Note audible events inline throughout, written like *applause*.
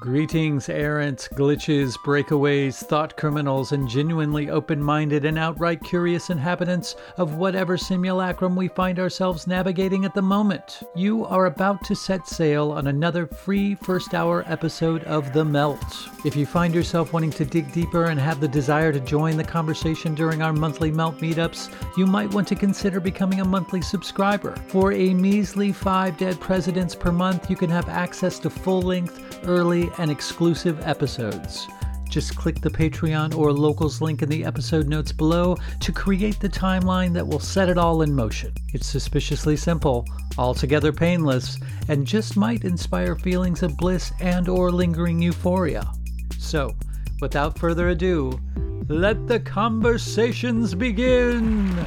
Greetings, errants, glitches, breakaways, thought criminals, and genuinely open minded and outright curious inhabitants of whatever simulacrum we find ourselves navigating at the moment. You are about to set sail on another free first hour episode of The Melt. If you find yourself wanting to dig deeper and have the desire to join the conversation during our monthly Melt meetups, you might want to consider becoming a monthly subscriber. For a measly five dead presidents per month, you can have access to full length, early, and exclusive episodes. Just click the Patreon or Locals link in the episode notes below to create the timeline that will set it all in motion. It's suspiciously simple, altogether painless, and just might inspire feelings of bliss and or lingering euphoria. So, without further ado, let the conversations begin.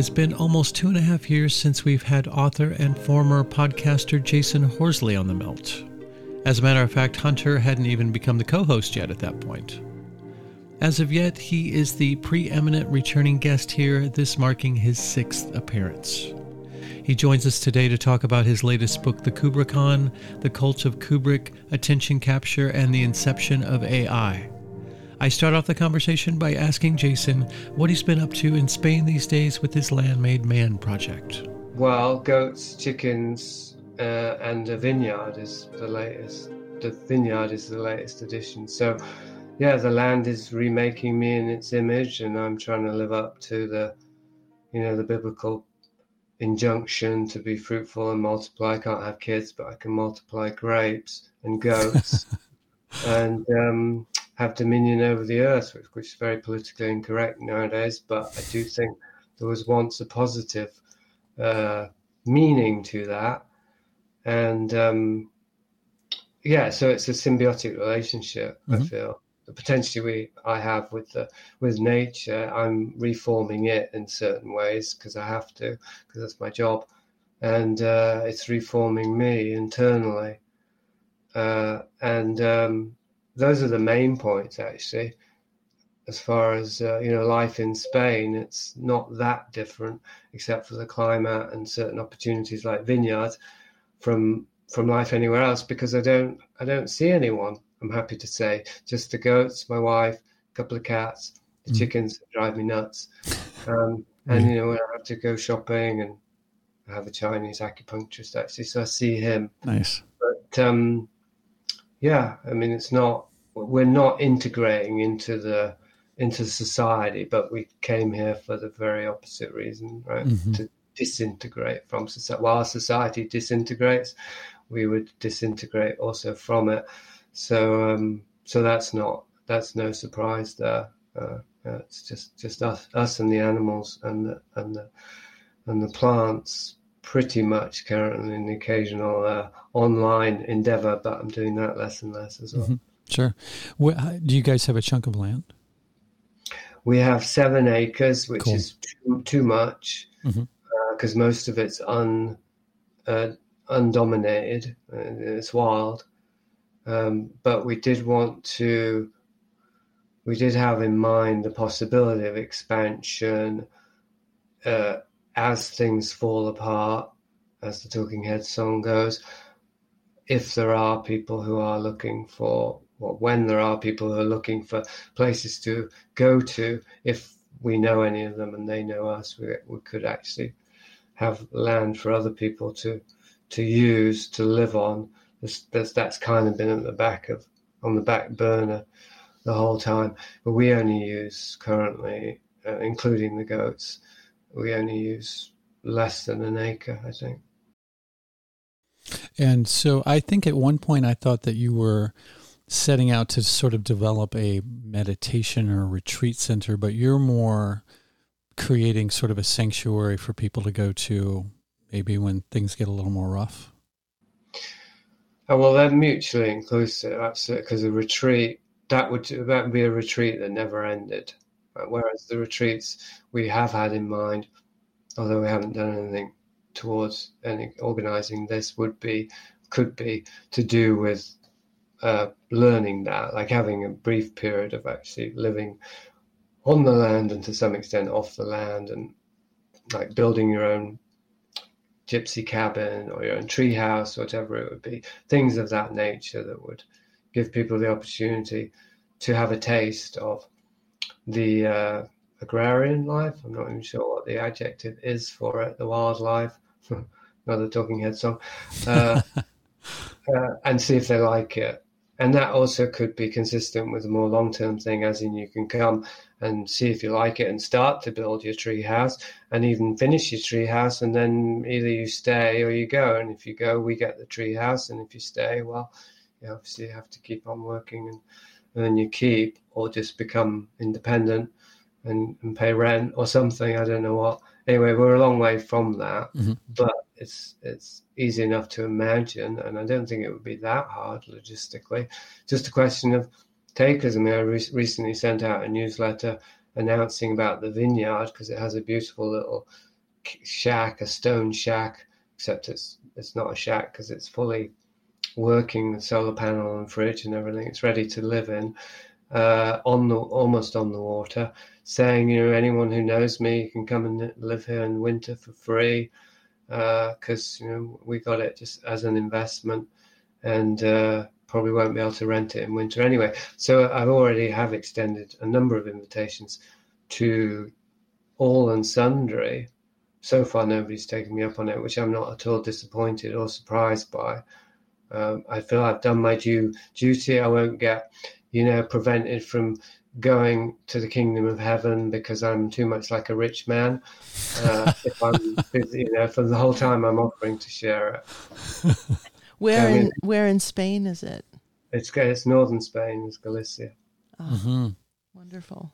Has been almost two and a half years since we've had author and former podcaster Jasun Horsley on The Melt. As a matter of fact, Hunter hadn't even become the co host yet at that point. As of yet, he is the preeminent returning guest here, this marking his sixth appearance. He joins us today to talk about his latest book, The Kubrickon The Cult of Kubrick, Attention Capture, and the Inception of AI. I start off the conversation by asking Jasun what he's been up to in Spain these days with his Land Made Man project. Well, goats, chickens, uh, and a vineyard is the latest. The vineyard is the latest addition. So, yeah, the land is remaking me in its image, and I'm trying to live up to the, you know, the biblical injunction to be fruitful and multiply. I can't have kids, but I can multiply grapes and goats. *laughs* and um, have dominion over the earth, which is very politically incorrect nowadays. But I do think there was once a positive uh, meaning to that, and um, yeah, so it's a symbiotic relationship. Mm-hmm. I feel the potentially we I have with the with nature. I'm reforming it in certain ways because I have to because that's my job, and uh, it's reforming me internally. Uh, and um, those are the main points actually. As far as uh, you know life in spain it's not that different except for the climate and certain opportunities like vineyards from from life anywhere else because i don't i don't see anyone i'm happy to say. Just the goats my wife a couple of cats the mm. chickens drive me nuts. Um, and you know when i have to go shopping and i have a chinese acupuncturist actually so i see him. Nice. But um yeah, I mean, it's not we're not integrating into the into society, but we came here for the very opposite reason, right? Mm-hmm. To disintegrate from society. While society disintegrates, we would disintegrate also from it. So, um, so that's not that's no surprise there. Uh, it's just just us, us and the animals and the and the and the plants pretty much currently an occasional uh, online endeavor, but I'm doing that less and less as well. Mm-hmm. Sure. do you guys have a chunk of land? We have seven acres, which cool. is too, too much because mm-hmm. uh, most of it's un, uh, undominated. It's wild, um, but we did want to. We did have in mind the possibility of expansion uh, as things fall apart, as the Talking Head song goes. If there are people who are looking for, well, when there are people who are looking for places to go to, if we know any of them and they know us, we, we could actually have land for other people to to use to live on. That's, that's kind of been at the back of on the back burner the whole time. But we only use currently, uh, including the goats, we only use less than an acre, I think. And so I think at one point I thought that you were setting out to sort of develop a meditation or retreat center, but you're more creating sort of a sanctuary for people to go to maybe when things get a little more rough? Oh, well, they're mutually inclusive, absolutely, because a retreat, that would, that would be a retreat that never ended. Whereas the retreats we have had in mind, although we haven't done anything towards any organizing this, would be, could be to do with uh, learning that, like having a brief period of actually living on the land and to some extent off the land and like building your own gypsy cabin or your own tree house, whatever it would be, things of that nature that would give people the opportunity to have a taste of the uh, agrarian life. I'm not even sure what the adjective is for it, the wildlife, *laughs* another Talking Head song, uh, *laughs* uh, and see if they like it. And that also could be consistent with a more long-term thing as in you can come and see if you like it and start to build your tree house and even finish your tree house and then either you stay or you go. And if you go we get the tree house and if you stay well you obviously have to keep on working and, and then you keep or just become independent and, and pay rent or something i don't know what anyway we're a long way from that mm-hmm. but it's it's easy enough to imagine, and I don't think it would be that hard logistically. Just a question of takers. I mean, I re- recently sent out a newsletter announcing about the vineyard because it has a beautiful little shack, a stone shack, except it's it's not a shack because it's fully working the solar panel and fridge and everything. It's ready to live in. Uh, on the almost on the water, saying you know anyone who knows me can come and live here in winter for free because uh, you know we got it just as an investment and uh, probably won't be able to rent it in winter anyway. So I already have extended a number of invitations to all and sundry. So far, nobody's taken me up on it, which I'm not at all disappointed or surprised by. Um, I feel I've done my due duty. I won't get, you know, prevented from going to the kingdom of heaven because I'm too much like a rich man. Uh, *laughs* if I'm, you know, for the whole time I'm offering to share it. *laughs* where in in where in Spain is it? It's it's northern Spain. It's Galicia. Oh, mm-hmm. Wonderful.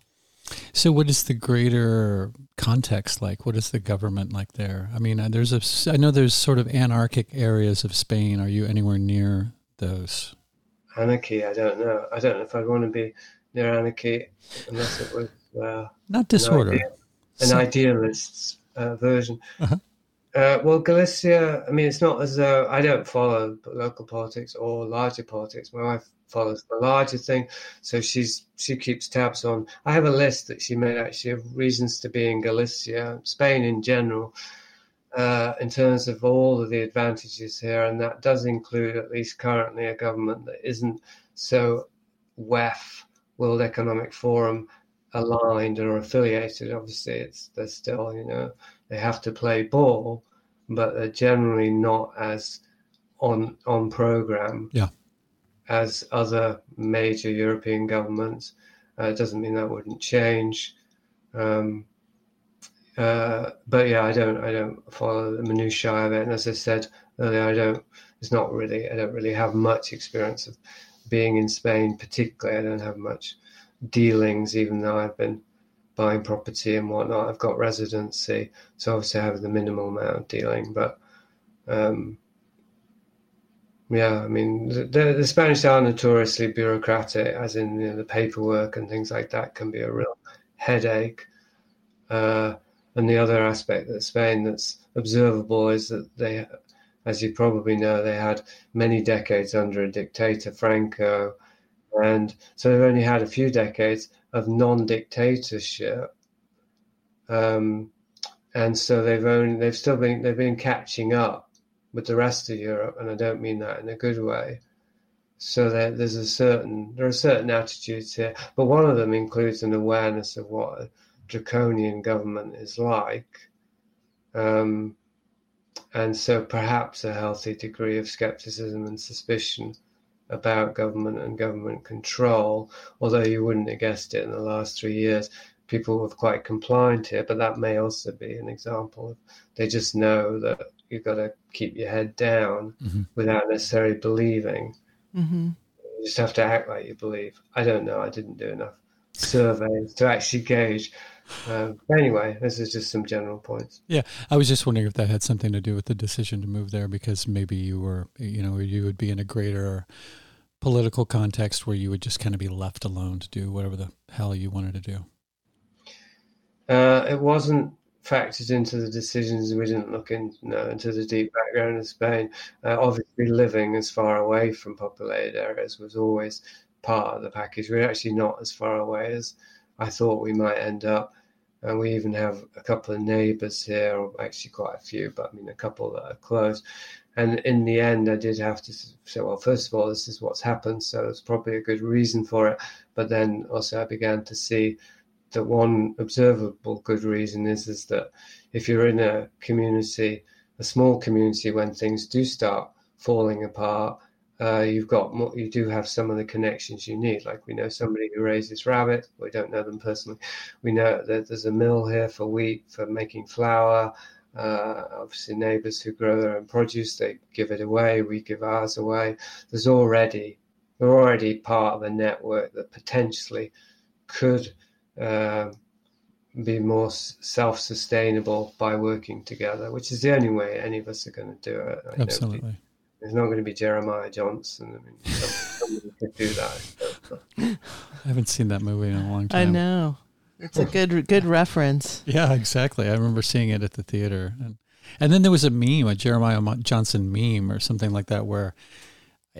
So, what is the greater context like? What is the government like there? I mean, uh, there's a. I know there's sort of anarchic areas of Spain. Are you anywhere near those? Anarchy? I don't know. I don't know if I'd want to be near anarchy, unless it was uh, not disorder, an, idea, an so, idealist's uh, version. Uh-huh. Uh, well, Galicia, I mean, it's not as though I don't follow local politics or larger politics. My wife follows the larger thing, so she's she keeps tabs on. I have a list that she made actually of reasons to be in Galicia, Spain in general, uh, in terms of all of the advantages here, and that does include, at least currently, a government that isn't so WEF World Economic Forum aligned or affiliated. Obviously, it's they're still you know they have to play ball, but they're generally not as on on program yeah. As other major European governments. Uh, it doesn't mean that wouldn't change. Um, uh, but yeah, I don't I don't follow the minutiae of it. And as I said earlier, I don't. It's not really. I don't really have much experience of being in Spain, particularly, I don't have much dealings, even though I've been buying property and whatnot. I've got residency, so obviously I have the minimal amount of dealing. But um, yeah, I mean, the, the, Spanish are notoriously bureaucratic, as in you know, the paperwork and things like that can be a real headache. Uh, and the other aspect of Spain that's observable is that they as you probably know, they had many decades under a dictator, Franco, and so they've only had a few decades of non-dictatorship. Um, and so they've only they've still been they've been catching up with the rest of Europe, and I don't mean that in a good way. So there, there's a certain there are certain attitudes here, but one of them includes an awareness of what a draconian government is like, um, and so perhaps a healthy degree of skepticism and suspicion about government and government control. Although you wouldn't have guessed it in the last three years, people have quite compliant here, but that may also be an example of they just know that you've got to keep your head down mm-hmm. without necessarily believing. Mm-hmm. You just have to act like you believe. I don't know. I didn't do enough surveys to actually gauge. Um, anyway, this is just some general points. Yeah, I was just wondering if that had something to do with the decision to move there, because maybe you were, you know, you would be in a greater political context where you would just kind of be left alone to do whatever the hell you wanted to do. Uh, it wasn't factored into the decisions. We didn't look in, into the deep background of Spain. Uh, obviously, living as far away from populated areas was always part of the package. We're actually not as far away as I thought we might end up. And we even have a couple of neighbours here, or actually quite a few, but I mean a couple that are close. And in the end, I did have to say, well, first of all, this is what's happened, so it's probably a good reason for it. But then also, I began to see that one observable good reason is is that if you're in a community, a small community, when things do start falling apart, uh, you've got more, you do have some of the connections you need. Like we know somebody who raises rabbits. We don't know them personally. We know that there's a mill here for wheat for making flour. Uh, obviously, neighbours who grow their own produce, they give it away. We give ours away. There's already we're already part of a network that potentially could uh, be more self-sustainable by working together, which is the only way any of us are going to do it. I Absolutely. There's not going to be Jeremiah Johnson. I mean, somebody could do that. *laughs* I haven't seen that movie in a long time. I know. It's a good good reference. *laughs* Yeah, exactly. I remember seeing it at the theater, and and then there was a meme, a Jeremiah Johnson meme or something like that, where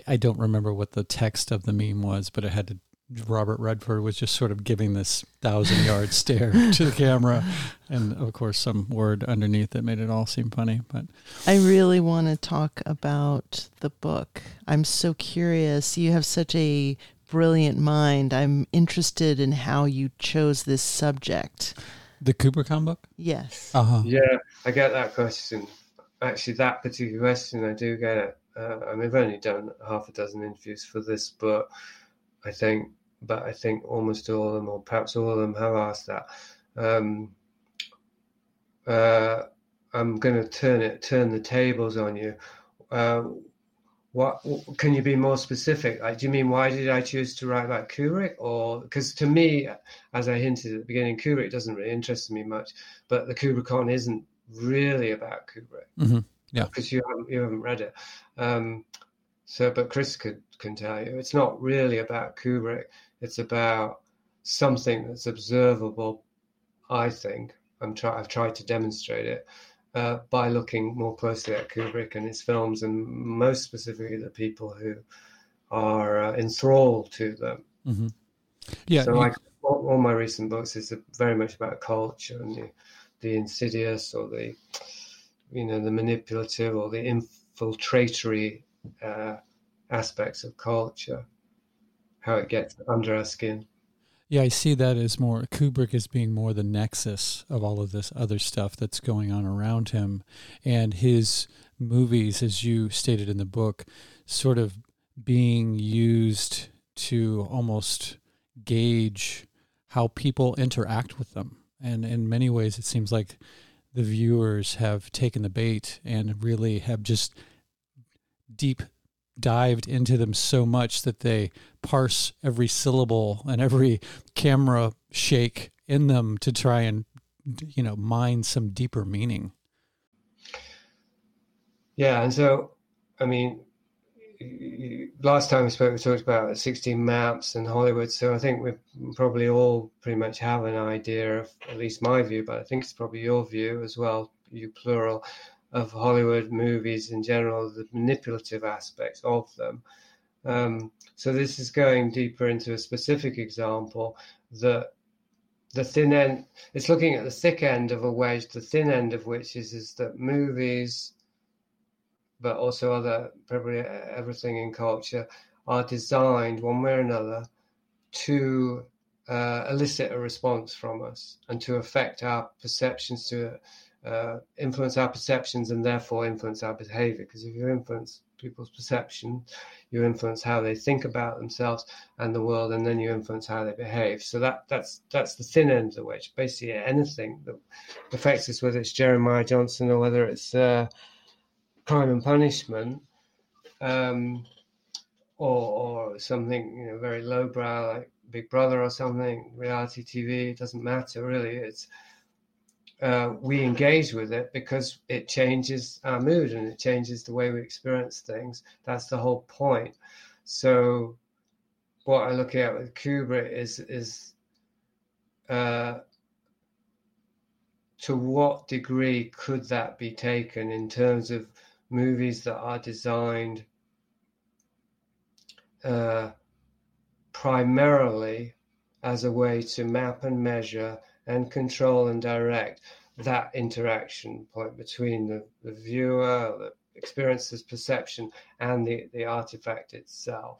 I don't remember what the text of the meme was, but it had to Robert Redford was just sort of giving this thousand yard *laughs* stare to the camera, and of course some word underneath that made it all seem funny. But I really want to talk about the book. I'm so curious. You have such a brilliant mind. I'm interested in how you chose this subject. The Kubrick book. Yes. Uh-huh. Yeah, I get that question. Actually, that particular question, I do get it. Uh, I mean, I've only done half a dozen interviews for this book. I think but I think almost all of them, or perhaps all of them, have asked that. Um, uh, I'm going to turn it, turn the tables on you. Uh, what can you be more specific? Like, do you mean why did I choose to write about Kubrick? Or because to me, as I hinted at the beginning, Kubrick doesn't really interest me much, but the Kubrickon isn't really about Kubrick. Mm-hmm. Yeah, because you haven't you haven't read it. Um, so, but Chris could can tell you it's not really about Kubrick. It's about something that's observable. I think I'm try, I've tried to demonstrate it uh, by looking more closely at Kubrick and his films, and most specifically the people who are uh, enthralled to them. Mm-hmm. Yeah. So, like all, all, my recent books is very much about culture and the, the insidious or the, you know, the manipulative or the infiltratory uh, aspects of culture how it gets under our skin. Yeah, I see that as more Kubrick as being more the nexus of all of this other stuff that's going on around him. And his movies, as you stated in the book, sort of being used to almost gauge how people interact with them. And in many ways, it seems like the viewers have taken the bait and really have just deep dived into them so much that they parse every syllable and every camera shake in them to try and you know mine some deeper meaning. Yeah and so i mean last time we spoke we talked about 16 maps and hollywood so i think we probably all pretty much have an idea of at least my view but i think it's probably your view as well you plural of Hollywood movies in general, the manipulative aspects of them. Um, so this is going deeper into a specific example that the thin end it's looking at the thick end of a wedge the thin end of which is is that movies but also other probably everything in culture are designed one way or another to uh, elicit a response from us and to affect our perceptions to uh, influence our perceptions and therefore influence our behavior because if you influence people's perception you influence how they think about themselves and the world, and then you influence how they behave. So that that's that's the thin end of the wedge. Basically, anything that affects us, whether it's Jeremiah Johnson or whether it's uh, Crime and Punishment, um, or, or something you know very lowbrow like Big Brother or something, reality TV. It doesn't matter really. It's uh, we engage with it because it changes our mood and it changes the way we experience things. That's the whole point. So, what I look at with Kubrick is is uh, to what degree could that be taken in terms of movies that are designed uh, primarily as a way to map and measure and control and direct that interaction point between the, the viewer, the experiencer's perception, and the, the artifact itself,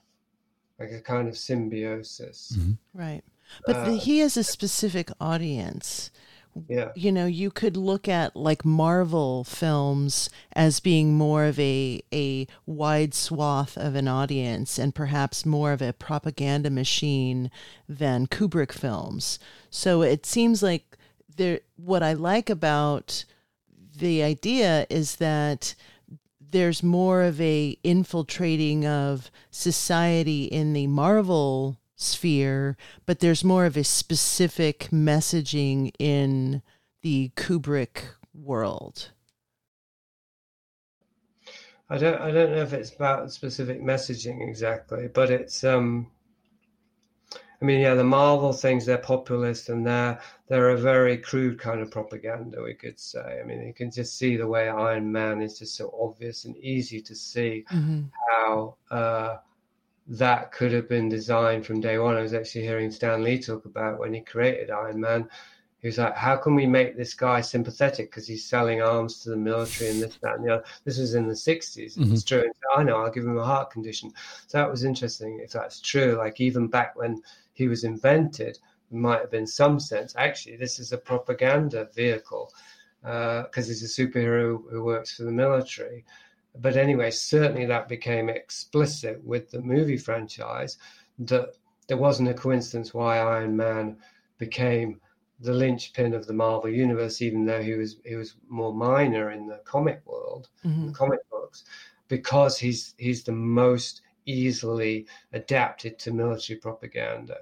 like a kind of symbiosis. Mm-hmm. Right. But uh, the, he has a specific audience. Yeah. You know, you could look at like Marvel films as being more of a a wide swath of an audience and perhaps more of a propaganda machine than Kubrick films. So it seems like there what I like about the idea is that there's more of a infiltrating of society in the Marvel sphere, but there's more of a specific messaging in the Kubrick world. I don't I don't know if it's about specific messaging exactly, but it's um I mean, yeah, the Marvel things, they're populist and they're they're a very crude kind of propaganda, we could say. I mean, you can just see the way Iron Man is just so obvious and easy to see mm-hmm. how uh, that could have been designed from day one. I was actually hearing Stan Lee talk about when he created Iron Man. He was like, "How can we make this guy sympathetic because he's selling arms to the military and this, that, and the other?" This was in the '60s. Mm-hmm. It's true. I know. I'll give him a heart condition. So that was interesting. If that's true, like even back when he was invented, might have been some sense. Actually, this is a propaganda vehicle because uh, he's a superhero who works for the military but anyway, certainly that became explicit with the movie franchise that there wasn't a coincidence why Iron Man became the linchpin of the Marvel universe, even though he was he was more minor in the comic world, mm-hmm. the comic books, because he's he's the most easily adapted to military propaganda,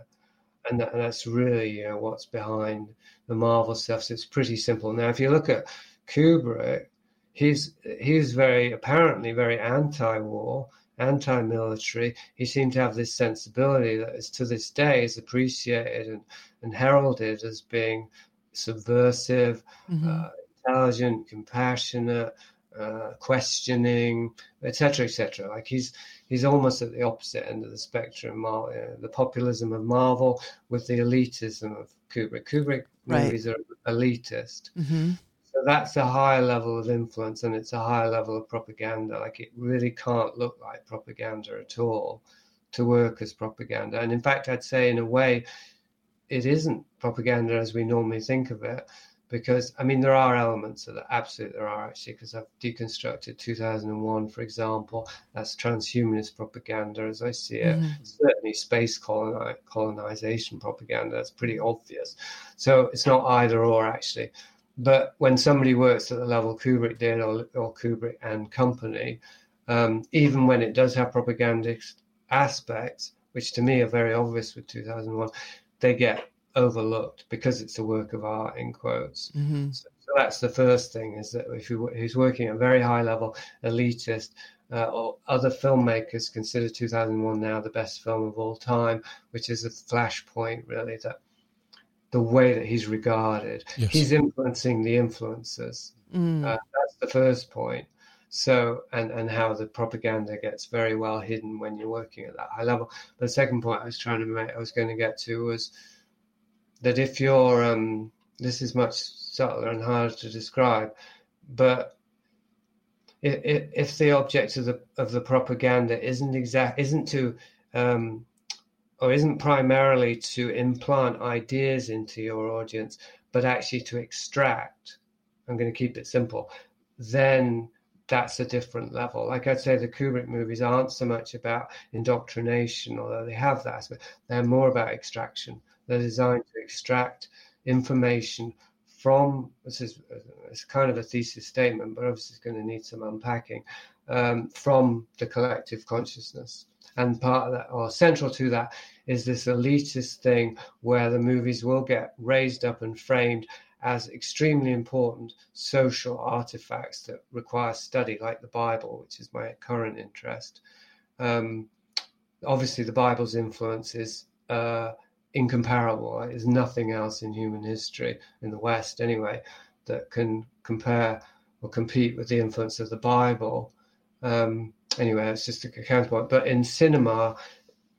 and, that, and that's really you know, what's behind the Marvel stuff. So it's pretty simple. Now, if you look at Kubrick, he's he's very apparently very anti-war, anti-military. He seemed to have this sensibility that is to this day is appreciated and, and heralded as being subversive, mm-hmm. uh, intelligent, compassionate, uh, questioning, etc., etc. Like he's he's almost at the opposite end of the spectrum. Uh, the populism of Marvel with the elitism of Kubrick. Kubrick right. movies are elitist. Mm-hmm. So that's a higher level of influence and it's a higher level of propaganda. Like it really can't look like propaganda at all to work as propaganda. And in fact, I'd say in a way, it isn't propaganda as we normally think of it. Because I mean, there are elements of that. Absolutely, there are actually. Because I've deconstructed 2001, for example. That's transhumanist propaganda, as I see it. Mm-hmm. Certainly, space coloni- colonization propaganda. That's pretty obvious. So it's not either or actually. But when somebody works at the level Kubrick did or, or Kubrick and company, um, even when it does have propagandist aspects, which to me are very obvious with 2001, they get overlooked because it's a work of art in quotes. Mm-hmm. So, so, that's the first thing is that if you, he's working at a very high level, elitist, uh, or other filmmakers consider 2001 now the best film of all time, which is a flashpoint really that the way that he's regarded. Yes. He's influencing the influencers. Mm. Uh, that's the first point. So, and, and how the propaganda gets very well hidden when you're working at that high level. The second point I was trying to make, I was going to get to was that if you're, um, this is much subtler and harder to describe, but if, if the object of the of the propaganda isn't exact isn't to um, or isn't primarily to implant ideas into your audience, but actually to extract. I'm going to keep it simple. Then that's a different level. Like I'd say, the Kubrick movies aren't so much about indoctrination, although they have that, they're more about extraction. They're designed to extract information from this is it's kind of a thesis statement, but obviously it's going to need some unpacking um, from the collective consciousness. And part of that, or central to that, is this elitist thing where the movies will get raised up and framed as extremely important social artifacts that require study, like the Bible, which is my current interest. Um, obviously, the Bible's influence is uh, incomparable. There's nothing else in human history, in the West anyway, that can compare or compete with the influence of the Bible. Um, anyway, it's just a counterpoint. But in cinema,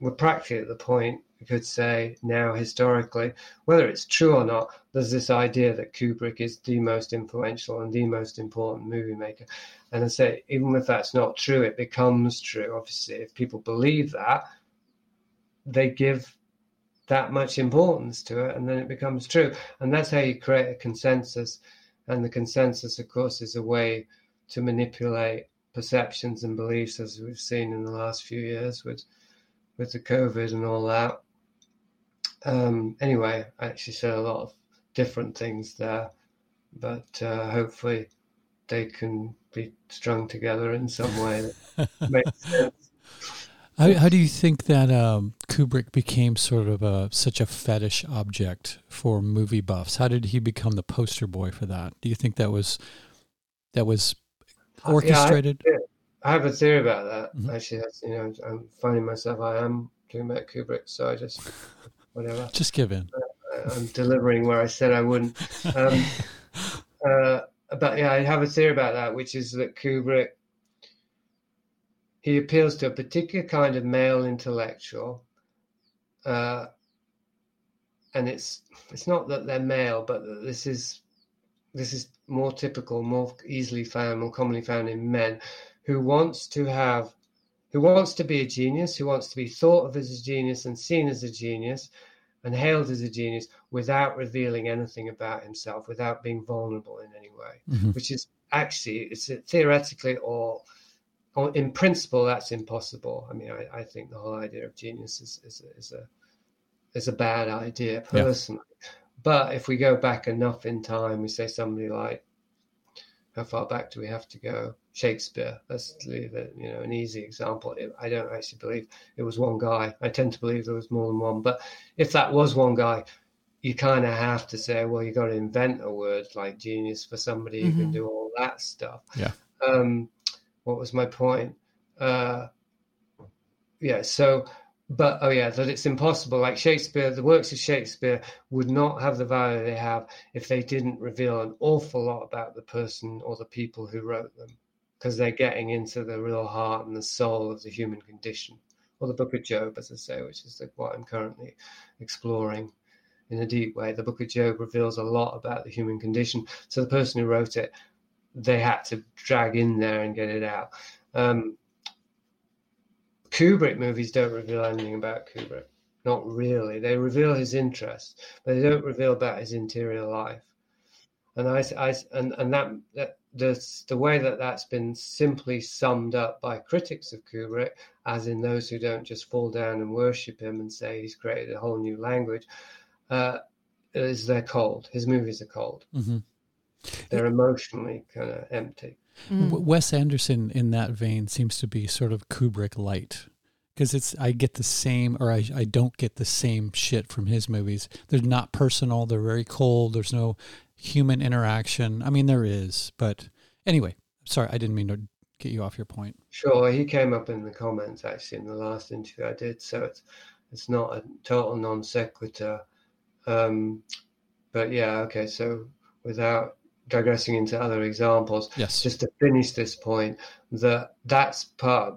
we're practically at the point we could say now historically, whether it's true or not, there's this idea that Kubrick is the most influential and the most important movie maker. And I say, even if that's not true, it becomes true. Obviously, if people believe that, they give that much importance to it, and then it becomes true. And that's how you create a consensus. And the consensus, of course, is a way to manipulate perceptions and beliefs, as we've seen in the last few years with with the COVID and all that. Um, anyway, I actually said a lot of different things there, but uh, hopefully they can be strung together in some way that *laughs* makes sense. How, how do you think that um, Kubrick became sort of a such a fetish object for movie buffs? How did he become the poster boy for that? Do you think that was that was orchestrated? Yeah, I, have a theory about that. Mm-hmm. Actually, that's, you know, I'm finding myself I am doing about Kubrick, so I just whatever. Just give in. Uh, I'm delivering where I said I wouldn't. Um, *laughs* uh, but yeah, I have a theory about that, which is that Kubrick he appeals to a particular kind of male intellectual, uh, and it's it's not that they're male, but that this is this is more typical, more easily found, more commonly found in men, who wants to have, who wants to be a genius, who wants to be thought of as a genius and seen as a genius, and hailed as a genius without revealing anything about himself, without being vulnerable in any way, mm-hmm. which is actually it's theoretically or in principle, that's impossible. I mean, I, I think the whole idea of genius is, is, is a is a bad idea personally. Yeah. But if we go back enough in time, we say somebody like, how far back do we have to go? Shakespeare. Let's leave it, you know, an easy example. I don't actually believe it was one guy. I tend to believe there was more than one. But if that was one guy, you kind of have to say, well, you got to invent a word like genius for somebody mm-hmm. who can mm-hmm. do all that stuff. Yeah. Um, what was my point? Uh, yeah, so, but oh yeah, that it's impossible. Like Shakespeare, the works of Shakespeare would not have the value they have if they didn't reveal an awful lot about the person or the people who wrote them, because they're getting into the real heart and the soul of the human condition. Or the Book of Job, as I say, which is the, what I'm currently exploring in a deep way. The Book of Job reveals a lot about the human condition. So the person who wrote it they had to drag in there and get it out. Um, Kubrick movies don't reveal anything about Kubrick. Not really. They reveal his interests, but they don't reveal about his interior life. And I, I and and that, that the the way that that's been simply summed up by critics of Kubrick, as in those who don't just fall down and worship him and say he's created a whole new language, uh, is they're cold. His movies are cold. Mm-hmm they're emotionally kind of empty. Mm. Wes Anderson, in that vein, seems to be sort of Kubrick light because it's I get the same or I, I don't get the same shit from his movies. They're not personal. They're very cold. There's no human interaction. I mean, there is, but anyway, sorry, I didn't mean to get you off your point. Sure, he came up in the comments actually in the last interview I did, so it's it's not a total non sequitur. Um, but yeah, okay, so without digressing into other examples. Yes. Just to finish this point, that that's part.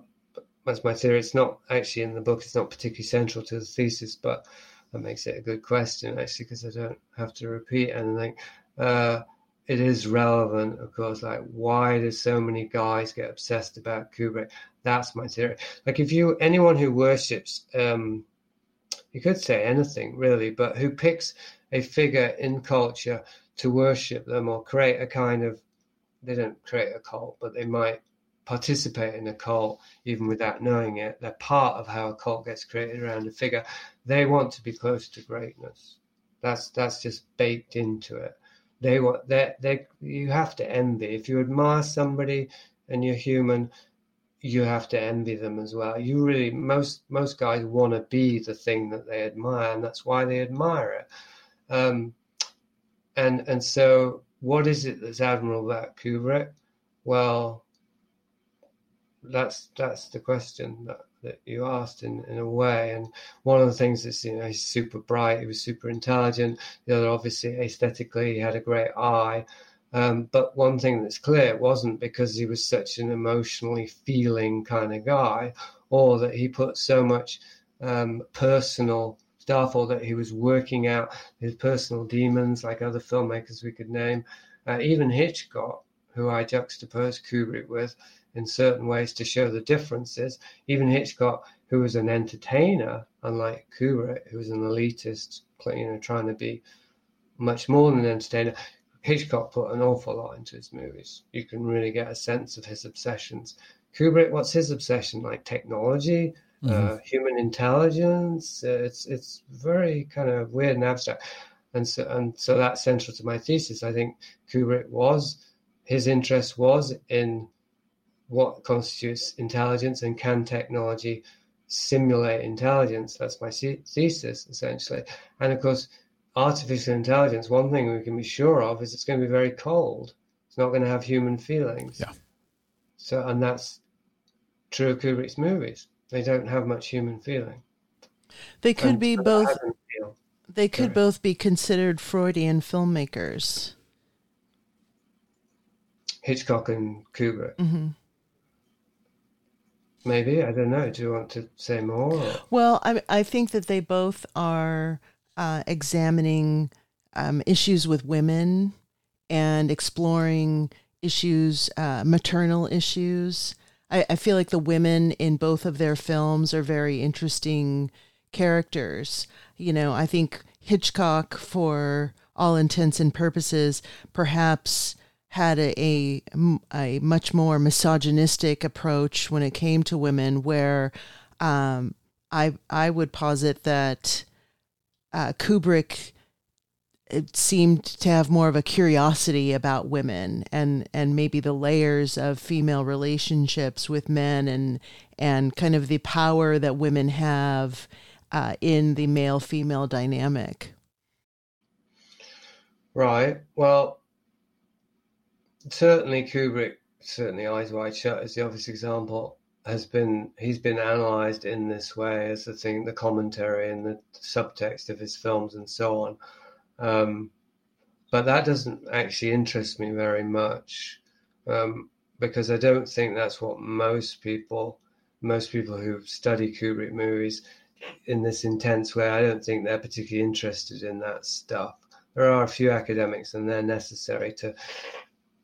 That's my theory. It's not actually in the book. It's not particularly central to the thesis, but that makes it a good question actually because I don't have to repeat anything. Uh, it is relevant, of course. Like, why do so many guys get obsessed about Kubrick? That's my theory. Like, if you anyone who worships, um, you could say anything really, but who picks a figure in culture to worship them or create a kind of, they don't create a cult, but they might participate in a cult even without knowing it. They're part of how a cult gets created around a figure. They want to be close to greatness. That's that's just baked into it. They want they they you have to envy. If you admire somebody and you're human, you have to envy them as well. You really most most guys want to be the thing that they admire, and that's why they admire it. Um, and and so, what is it that's admirable about Kubrick? Well, that's that's the question that, that you asked in, in a way. And one of the things is, you know, he's super bright, he was super intelligent. The other, obviously, aesthetically, he had a great eye. Um, but one thing that's clear, it wasn't because he was such an emotionally feeling kind of guy, or that he put so much um, personal stuff, or that he was working out his personal demons, like other filmmakers we could name. Uh, even Hitchcock, who I juxtapose Kubrick with, in certain ways to show the differences. Even Hitchcock, who was an entertainer, unlike Kubrick, who was an elitist, you know, trying to be much more than an entertainer. Hitchcock put an awful lot into his movies. You can really get a sense of his obsessions. Kubrick, what's his obsession like? Technology, mm-hmm. uh, human intelligence. Uh, it's it's very kind of weird and abstract, and so and so that's central to my thesis. I think Kubrick was his interest was in what constitutes intelligence and can technology simulate intelligence? That's my thesis, essentially. And of course, artificial intelligence, one thing we can be sure of is it's going to be very cold. It's not going to have human feelings. Yeah. So, and that's true of Kubrick's movies. They don't have much human feeling. They could and be both. They could Sorry. both be considered Freudian filmmakers. Hitchcock and Kubrick. Mm-hmm. Maybe I don't know. Do you want to say more? Or? Well, I I think that they both are uh, examining um, issues with women and exploring issues, uh, maternal issues. I, I feel like the women in both of their films are very interesting characters. You know, I think Hitchcock, for all intents and purposes, perhaps had a, a, a much more misogynistic approach when it came to women, where um, I I would posit that uh, Kubrick it seemed to have more of a curiosity about women and and maybe the layers of female relationships with men and and kind of the power that women have uh, in the male female dynamic. Right. Well, certainly Kubrick, certainly Eyes Wide Shut is the obvious example. Has been he's been analysed in this way as the thing, the commentary and the subtext of his films and so on. Um, but that doesn't actually interest me very much um, because I don't think that's what most people, most people who study Kubrick movies in this intense way, I don't think they're particularly interested in that stuff. There are a few academics, and they're necessary to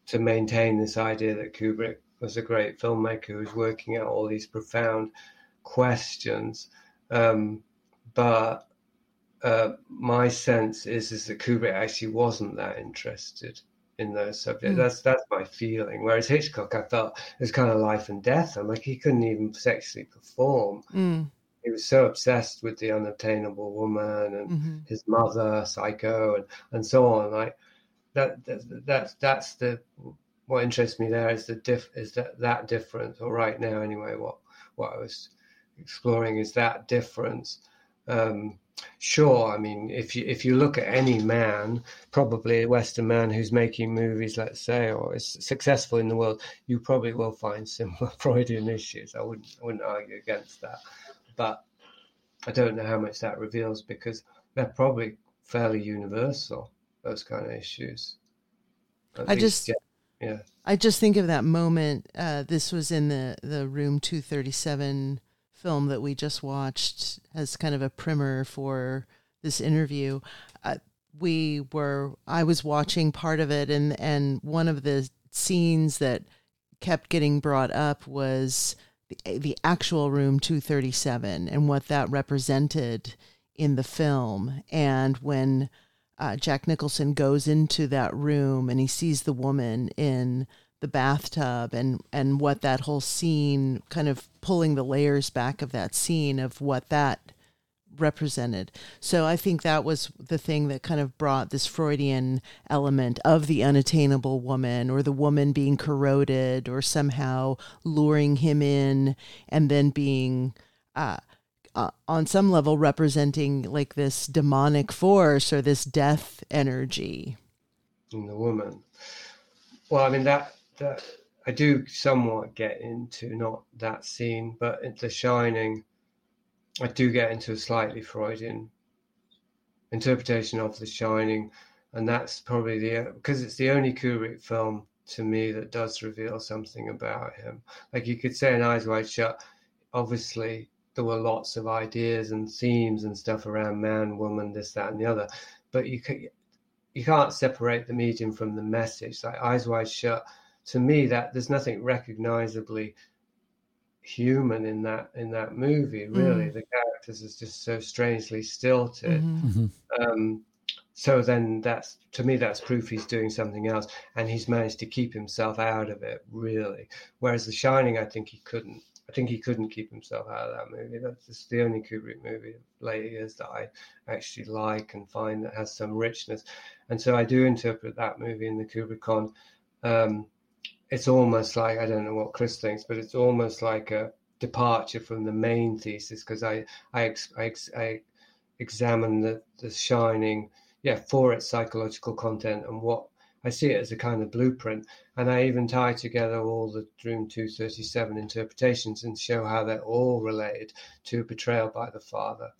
to maintain this idea that Kubrick was a great filmmaker who was working out all these profound questions. Um, but uh, my sense is is that Kubrick actually wasn't that interested in those subjects. Mm. That's that's my feeling. Whereas Hitchcock, I felt it was kind of life and death. I'm like he couldn't even sexually perform. Mm. He was so obsessed with the unobtainable woman and mm-hmm. his mother, Psycho, and and so on. Like that, that that's that's the what interests me there is the diff is that that difference or right now anyway what what I was exploring is that difference. Um, sure, I mean if you if you look at any man, probably a Western man who's making movies, let's say, or is successful in the world, you probably will find similar *laughs* Freudian issues. I wouldn't I wouldn't argue against that, but I don't know how much that reveals because they're probably fairly universal those kind of issues. I least, just, yeah. yeah. I just think of that moment. Uh, this was in the the room two thirty seven film that we just watched as kind of a primer for this interview. Uh, we were I was watching part of it and and one of the scenes that kept getting brought up was the, the actual room 237 and what that represented in the film and when uh, Jack Nicholson goes into that room and he sees the woman in the bathtub and and what that whole scene kind of pulling the layers back of that scene of what that represented. So I think that was the thing that kind of brought this Freudian element of the unattainable woman or the woman being corroded or somehow luring him in and then being uh, uh, on some level representing like this demonic force or this death energy in the woman. Well, I mean that that I do somewhat get into not that scene, but The Shining I do get into a slightly Freudian interpretation of The Shining, and that's probably the because it's the only Kubrick film to me that does reveal something about him. Like you could say in Eyes Wide Shut, obviously there were lots of ideas and themes and stuff around man, woman, this, that, and the other, but you can, you can't separate the medium from the message. Like Eyes Wide Shut, to me, that there's nothing recognizably human in that in that movie really mm. the characters is just so strangely stilted mm-hmm. mm-hmm. um, so then that's to me that's proof he's doing something else and he's managed to keep himself out of it really whereas the shining i think he couldn't i think he couldn't keep himself out of that movie that's just the only kubrick movie of late years that i actually like and find that has some richness and so i do interpret that movie in the kubrickon um, it's almost like I don't know what Chris thinks, but it's almost like a departure from the main thesis because I I, I, I examine the the Shining, yeah, for its psychological content and what I see it as a kind of blueprint, and I even tie together all the Room 237 interpretations and show how they're all related to betrayal by the father,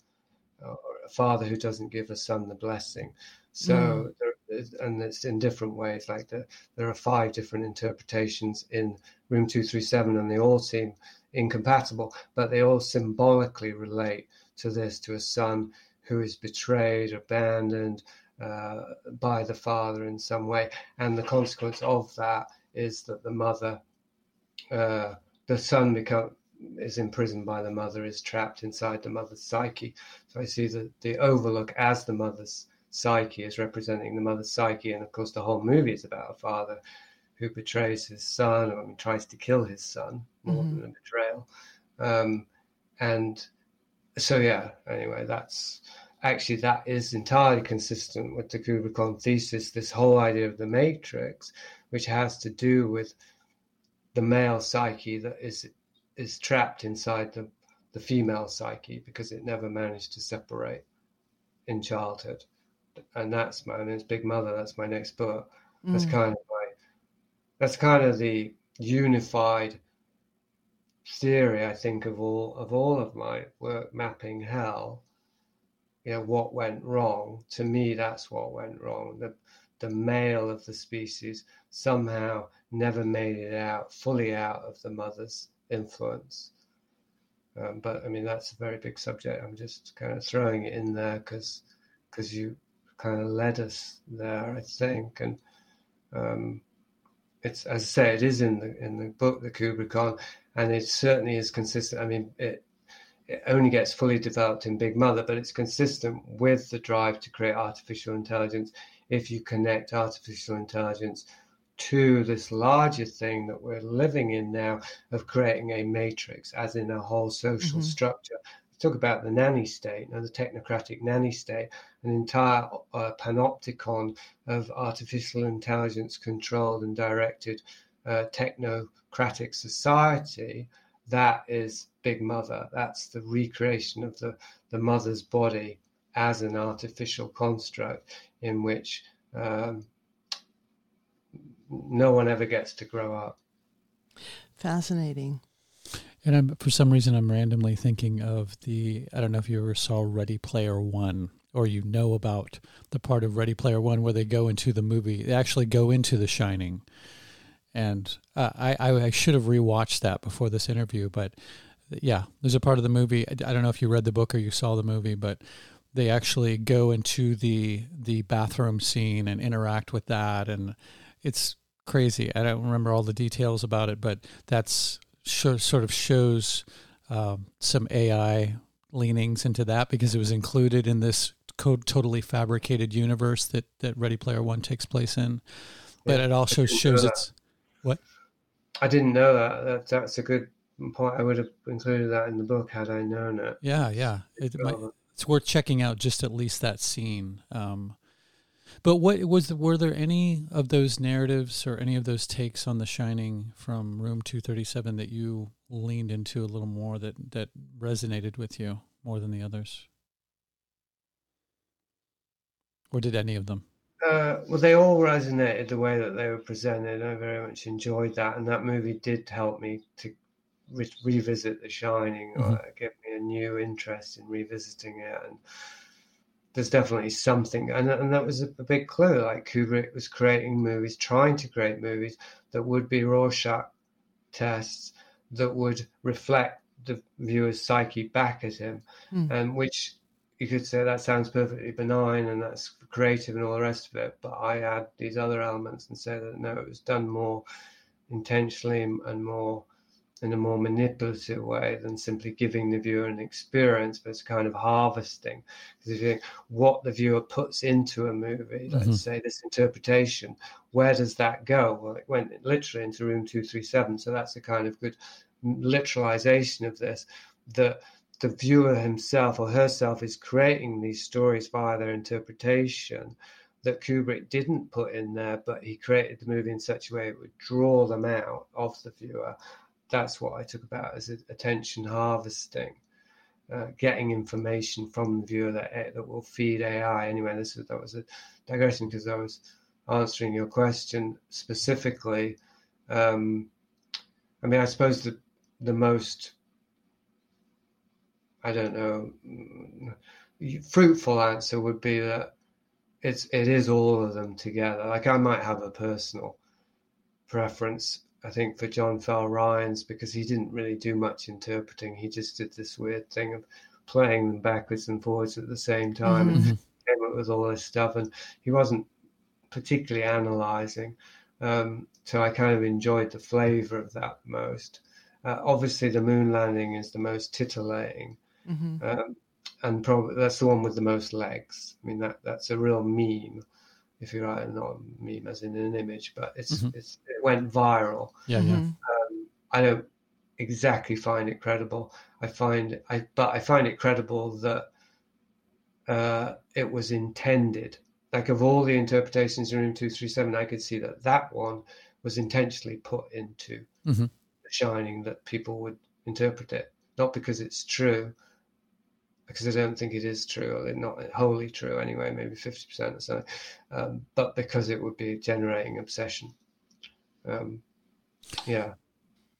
or a father who doesn't give a son the blessing. So mm. there and it's in different ways. Like the, there are five different interpretations in Room 237, and they all seem incompatible, but they all symbolically relate to this to a son who is betrayed, abandoned uh, by the father in some way. And the consequence of that is that the mother, uh, the son become, is imprisoned by the mother, is trapped inside the mother's psyche. So I see the, the overlook as the mother's psyche is representing the mother's psyche, and of course the whole movie is about a father who betrays his son, or I mean, tries to kill his son more mm-hmm. than a betrayal. Um, and so yeah, anyway, that's actually that is entirely consistent with the Kubrickon thesis. This whole idea of the matrix, which has to do with the male psyche that is is trapped inside the the female psyche because it never managed to separate in childhood and that's my I mean, it's Big Mother. That's my next book. That's mm. kind of my that's kind of the unified theory I think of all of all of my work mapping hell. You know what went wrong. To me, that's what went wrong. The the male of the species somehow never made it out fully out of the mother's influence. Um, but I mean that's a very big subject. I'm just kind of throwing it in there because because you kind of led us there, I think. And um, it's as I say, it is in the in the book, the Kubrickon, and it certainly is consistent. I mean, it it only gets fully developed in Big Mother, but it's consistent with the drive to create artificial intelligence. If you connect artificial intelligence to this larger thing that we're living in now of creating a matrix, as in a whole social mm-hmm. structure talk about the nanny state, and the technocratic nanny state, an entire uh, panopticon of artificial intelligence controlled and directed uh, technocratic society. That is Big Mother. That's the recreation of the, the mother's body as an artificial construct in which um, no one ever gets to grow up. Fascinating. And I'm, for some reason, I'm randomly thinking of the. I don't know if you ever saw Ready Player One or you know about the part of Ready Player One where they go into the movie. They actually go into The Shining, and uh, I, I should have rewatched that before this interview. But yeah, there's a part of the movie. I don't know if you read the book or you saw the movie, but they actually go into the the bathroom scene and interact with that, and it's crazy. I don't remember all the details about it, but that's show, sort of shows um, some AI leanings into that because it was included in this code totally fabricated universe that that Ready Player One takes place in. But yeah, it also shows it's what I didn't know that. that. That's a good point. I would have included that in the book had I known it. Yeah, yeah. It might, it's worth checking out just at least that scene. Um, but what was the, were there any of those narratives or any of those takes on The Shining from Room 237 that you leaned into a little more that that resonated with you more than the others? Or did any of them? Uh, well, they all resonated the way that they were presented. I very much enjoyed that, and that movie did help me to re- revisit The Shining, mm-hmm. or give me a new interest in revisiting it. And there's definitely something, and and that was a, a big clue. Like Kubrick was creating movies, trying to create movies that would be Rorschach tests that would reflect the viewer's psyche back at him, mm. and which you could say that sounds perfectly benign and that's creative and all the rest of it. But I add these other elements and say that no, it was done more intentionally and more in a more manipulative way than simply giving the viewer an experience, but it's kind of harvesting. Because if you think what the viewer puts into a movie, mm-hmm. let's say this interpretation, where does that go? Well, it went literally into room 237. So that's a kind of good literalization of this. That the viewer himself or herself is creating these stories via their interpretation that Kubrick didn't put in there, but he created the movie in such a way it would draw them out of the viewer that's what I took about as attention harvesting, uh, getting information from the viewer that eh, that will feed AI. Anyway, this was, that was a digression because I was answering your question specifically. Um, I mean, I suppose the the most I don't know fruitful answer would be that it's it is all of them together. Like I might have a personal preference I think for John Fell Ryan's because he didn't really do much interpreting. He just did this weird thing of playing them backwards and forwards at the same time mm-hmm. and came up with all this stuff. And he wasn't particularly analyzing. Um, so I kind of enjoyed the flavor of that most. Uh, obviously, the moon landing is the most titillating. Mm-hmm. Um, and probably that's the one with the most legs. I mean, that that's a real meme if you write not a meme as in an image, but it's, mm-hmm. it's it went viral. Yeah, yeah. Mm-hmm. Um, I don't exactly find it credible. I find I but I find it credible that uh, it was intended. Like of all the interpretations in Room Two Three Seven, I could see that that one was intentionally put into mm-hmm. The Shining that people would interpret it, not because it's true, because I don't think it is true, or not wholly true anyway, maybe 50% or so, um, but because it would be generating obsession. Um, yeah.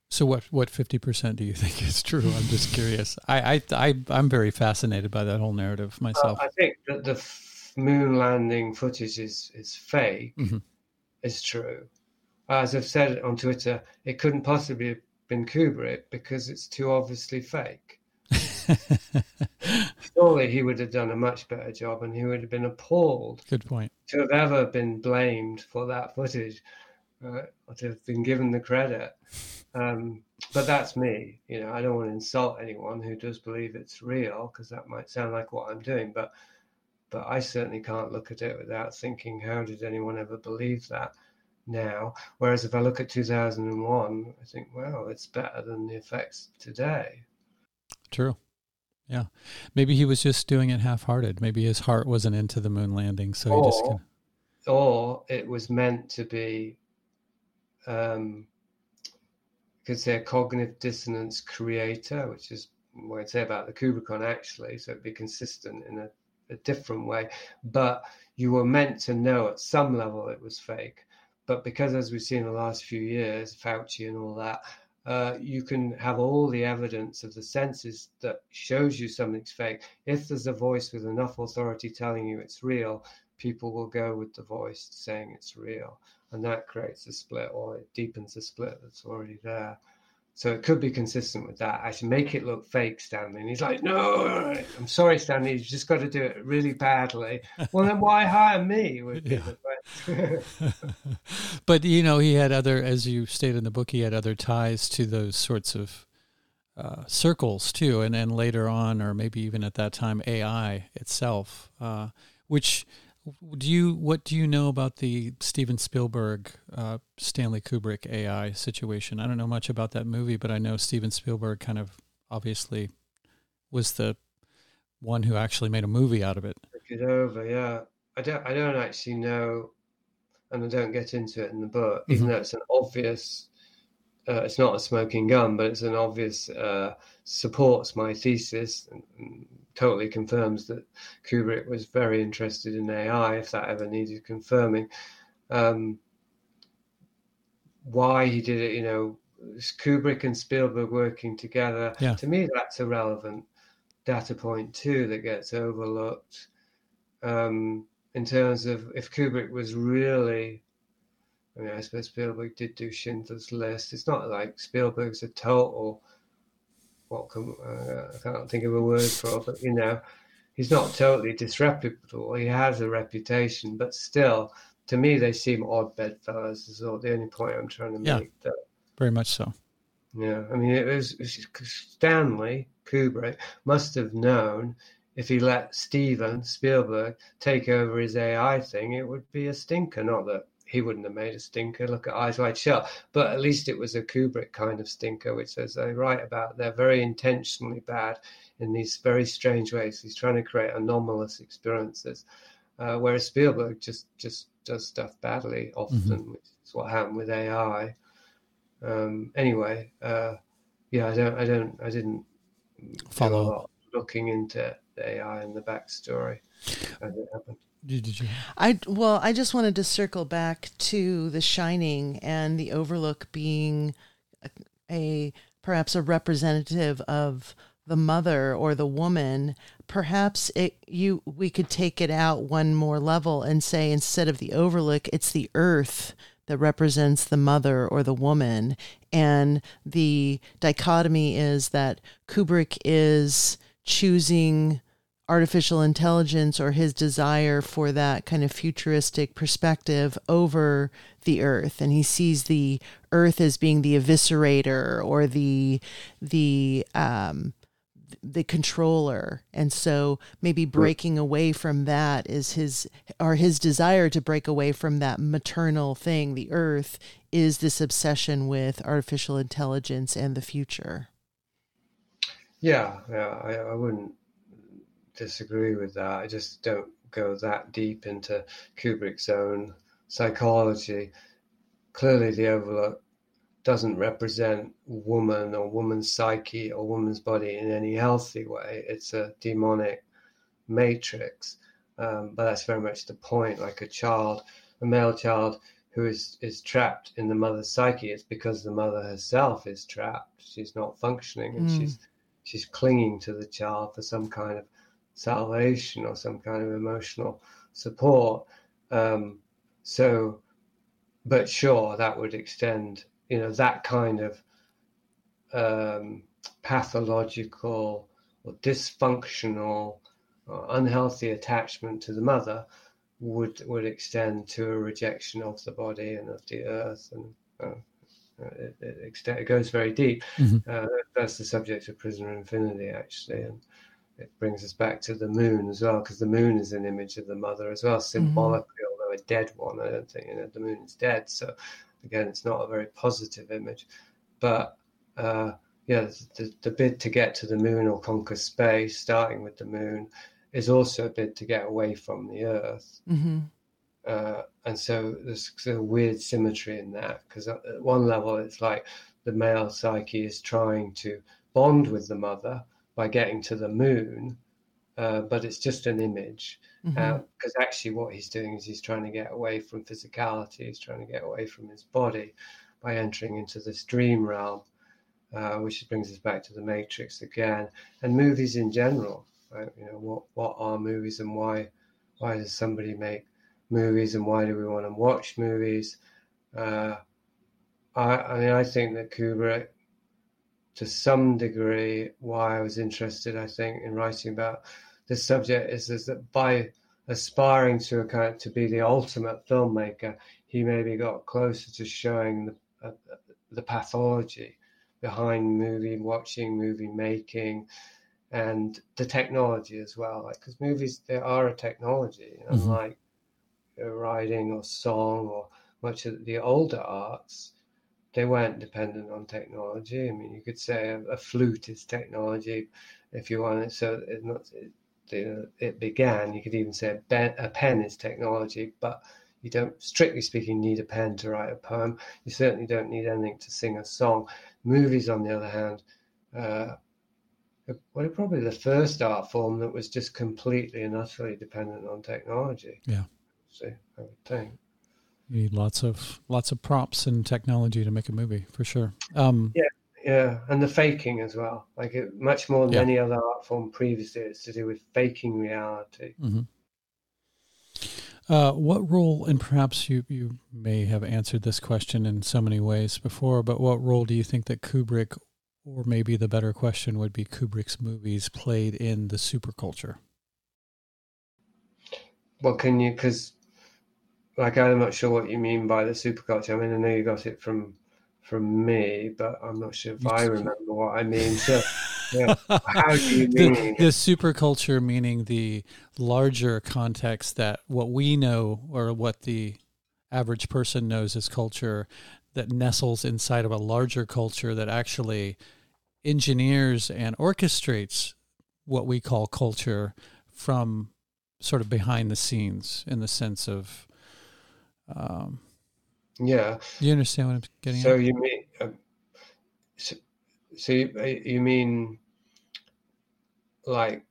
So what what 50% do you *laughs* think is true? I'm just curious. I, I, I, am very fascinated by that whole narrative myself. I think that the moon landing footage is, is fake, mm-hmm. is true. As I've said on Twitter, it couldn't possibly have been Kubrick because it's too obviously fake. *laughs* Surely he would have done a much better job and he would have been appalled. Good point. To have ever been blamed for that footage uh, or to have been given the credit. Um, but that's me. You know, I don't want to insult anyone who does believe it's real because that might sound like what I'm doing. But but I certainly can't look at it without thinking, how did anyone ever believe that? now. Whereas if I look at 2001, I think, well, it's better than the effects today. True. Yeah. Maybe he was just doing it half hearted. Maybe his heart wasn't into the moon landing. So or, he just. Kinda... Or it was meant to be, um, could say a cognitive dissonance creator, which is what I'd say about the Kubrickon actually. So it'd be consistent in a, a different way. But you were meant to know at some level it was fake. But because, as we've seen in the last few years, Fauci and all that, uh, you can have all the evidence of the senses that shows you something's fake. If there's a voice with enough authority telling you it's real, people will go with the voice saying it's real. And that creates a split or it deepens the split that's already there. So it could be consistent with that. I should make it look fake, Stanley. And he's like, no, I'm sorry, Stanley. You've just got to do it really badly. well, then why hire me? *laughs* but, you know, he had other, as you stated in the book, he had other ties to those sorts of uh, circles too. And then later on, or maybe even at that time, AI itself, uh, which do you what do you know about the Steven Spielberg uh, Stanley Kubrick AI situation? I don't know much about that movie, but I know Steven Spielberg kind of obviously was the one who actually made a movie out of it. Took it over, yeah. I don't I don't actually know, and I don't get into it in the book, mm-hmm. even though it's an obvious. Uh, it's not a smoking gun, but it's an obvious uh, supports my thesis and, and totally confirms that Kubrick was very interested in AI, if that ever needed confirming. Um, why he did it, you know, Kubrick and Spielberg working together. Yeah. To me, that's a relevant data point too that gets overlooked. Um, in terms of if Kubrick was really, I mean, I suppose Spielberg did do Schindler's List. It's not like Spielberg's a total what can uh, I can't think of a word for, it, but you know, he's not totally disreputable. He has a reputation, but still, to me, they seem odd bedfellows. Is all the only point I'm trying to yeah, make. That, very much so. Yeah, I mean, it was, it was Stanley Kubrick must have known if he let Steven Spielberg take over his AI thing, it would be a stinker. Not that he wouldn't have made a stinker. Look at Eyes Wide Shut. But at least it was a Kubrick kind of stinker, which, as they write about, they're very intentionally bad in these very strange ways. He's trying to create anomalous experiences, uh, whereas Spielberg just just does stuff badly often, mm-hmm. which is what happened with AI. Um, anyway, uh, yeah, I don't, I don't, I didn't follow looking into the AI and the backstory as it happened. Did you? I well, I just wanted to circle back to The Shining and the Overlook being a, a perhaps a representative of the mother or the woman. Perhaps it you we could take it out one more level and say instead of the Overlook, it's the Earth that represents the mother or the woman, and the dichotomy is that Kubrick is choosing artificial intelligence or his desire for that kind of futuristic perspective over the earth. And he sees the earth as being the eviscerator or the the um the controller. And so maybe breaking away from that is his or his desire to break away from that maternal thing the earth is this obsession with artificial intelligence and the future. Yeah yeah i, I wouldn't disagree with that. I just don't go that deep into Kubrick's own psychology. Clearly, the Overlook doesn't represent woman or woman's psyche or woman's body in any healthy way. It's a demonic matrix. Um, but that's very much the point. Like a child, a male child who is, is trapped in the mother's psyche, it's because the mother herself is trapped. She's not functioning and mm. she's she's clinging to the child for some kind of salvation or some kind of emotional support. Um, so, but sure, that would extend, you know, that kind of um, pathological or dysfunctional or unhealthy attachment to the mother would would extend to a rejection of the body and of the earth and uh, it, it, it, goes very deep. Mm-hmm. Uh, that's the subject of Prisoner Infinity, actually, and it brings us back to the moon as well, because the moon is an image of the mother as well, symbolically, mm-hmm. although a dead one. I don't think you know the moon is dead, so again, it's not a very positive image. But uh, yeah, the, the bid to get to the moon or conquer space, starting with the moon, is also a bid to get away from the Earth. Mm-hmm. Uh, and so there's a weird symmetry in that because at one level it's like the male psyche is trying to bond with the mother by getting to the moon, uh, but it's just an image. Because mm-hmm. uh, actually, what he's doing is he's trying to get away from physicality, he's trying to get away from his body by entering into this dream realm. uh, which brings us back to the Matrix again, and movies in general. Right? You know, what what are movies and why why does somebody make movies and why do we want to watch movies? Uh, I, I mean, I think that Kubrick, to some degree, why I was interested, I think, in writing about this subject is, is that by aspiring to a kind to be the ultimate filmmaker, he maybe got closer to showing the uh, the pathology behind movie watching, movie making, and the technology as well. Like because movies, they are a technology, mm-hmm. unlike writing or song or much of the older arts. They weren't dependent on technology. I mean, you could say a, a flute is technology if you want it. So it's not. It, it began. You could even say a, a pen is technology, but you don't, strictly speaking, need a pen to write a poem. You certainly don't need anything to sing a song. Movies, on the other hand, uh, were probably the first art form that was just completely and utterly dependent on technology. Yeah. See, I would think. You need lots of lots of props and technology to make a movie for sure. Um, yeah, yeah, and the faking as well. Like it, much more than yeah. any other art form previously, it's to do with faking reality. Mm-hmm. Uh, what role, and perhaps you, you may have answered this question in so many ways before, but what role do you think that Kubrick, or maybe the better question would be Kubrick's movies, played in the superculture? Well, can you, because like I'm not sure what you mean by the superculture. I mean, I know you got it from from me, but I'm not sure if I remember what I mean. So, *laughs* yeah, how do you mean? The, the superculture meaning the larger context that what we know or what the average person knows as culture that nestles inside of a larger culture that actually engineers and orchestrates what we call culture from sort of behind the scenes in the sense of um, yeah. You understand what I'm getting so at? you mean, uh, so, so you, uh, you mean like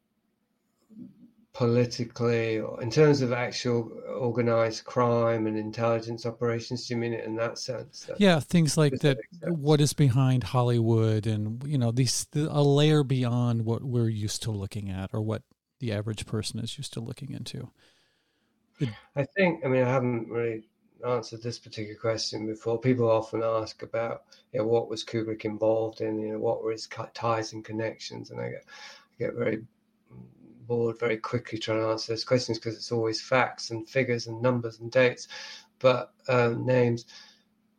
politically or in terms of actual organized crime and intelligence operations do you mean it in that sense yeah things like that sense? what is behind hollywood and you know these a layer beyond what we're used to looking at or what the average person is used to looking into i think i mean i haven't really answered this particular question before. People often ask about you know, what was Kubrick involved in, you know, what were his ties and connections, and I get I get very bored very quickly trying to answer those questions because it's always facts and figures and numbers and dates, but um, names.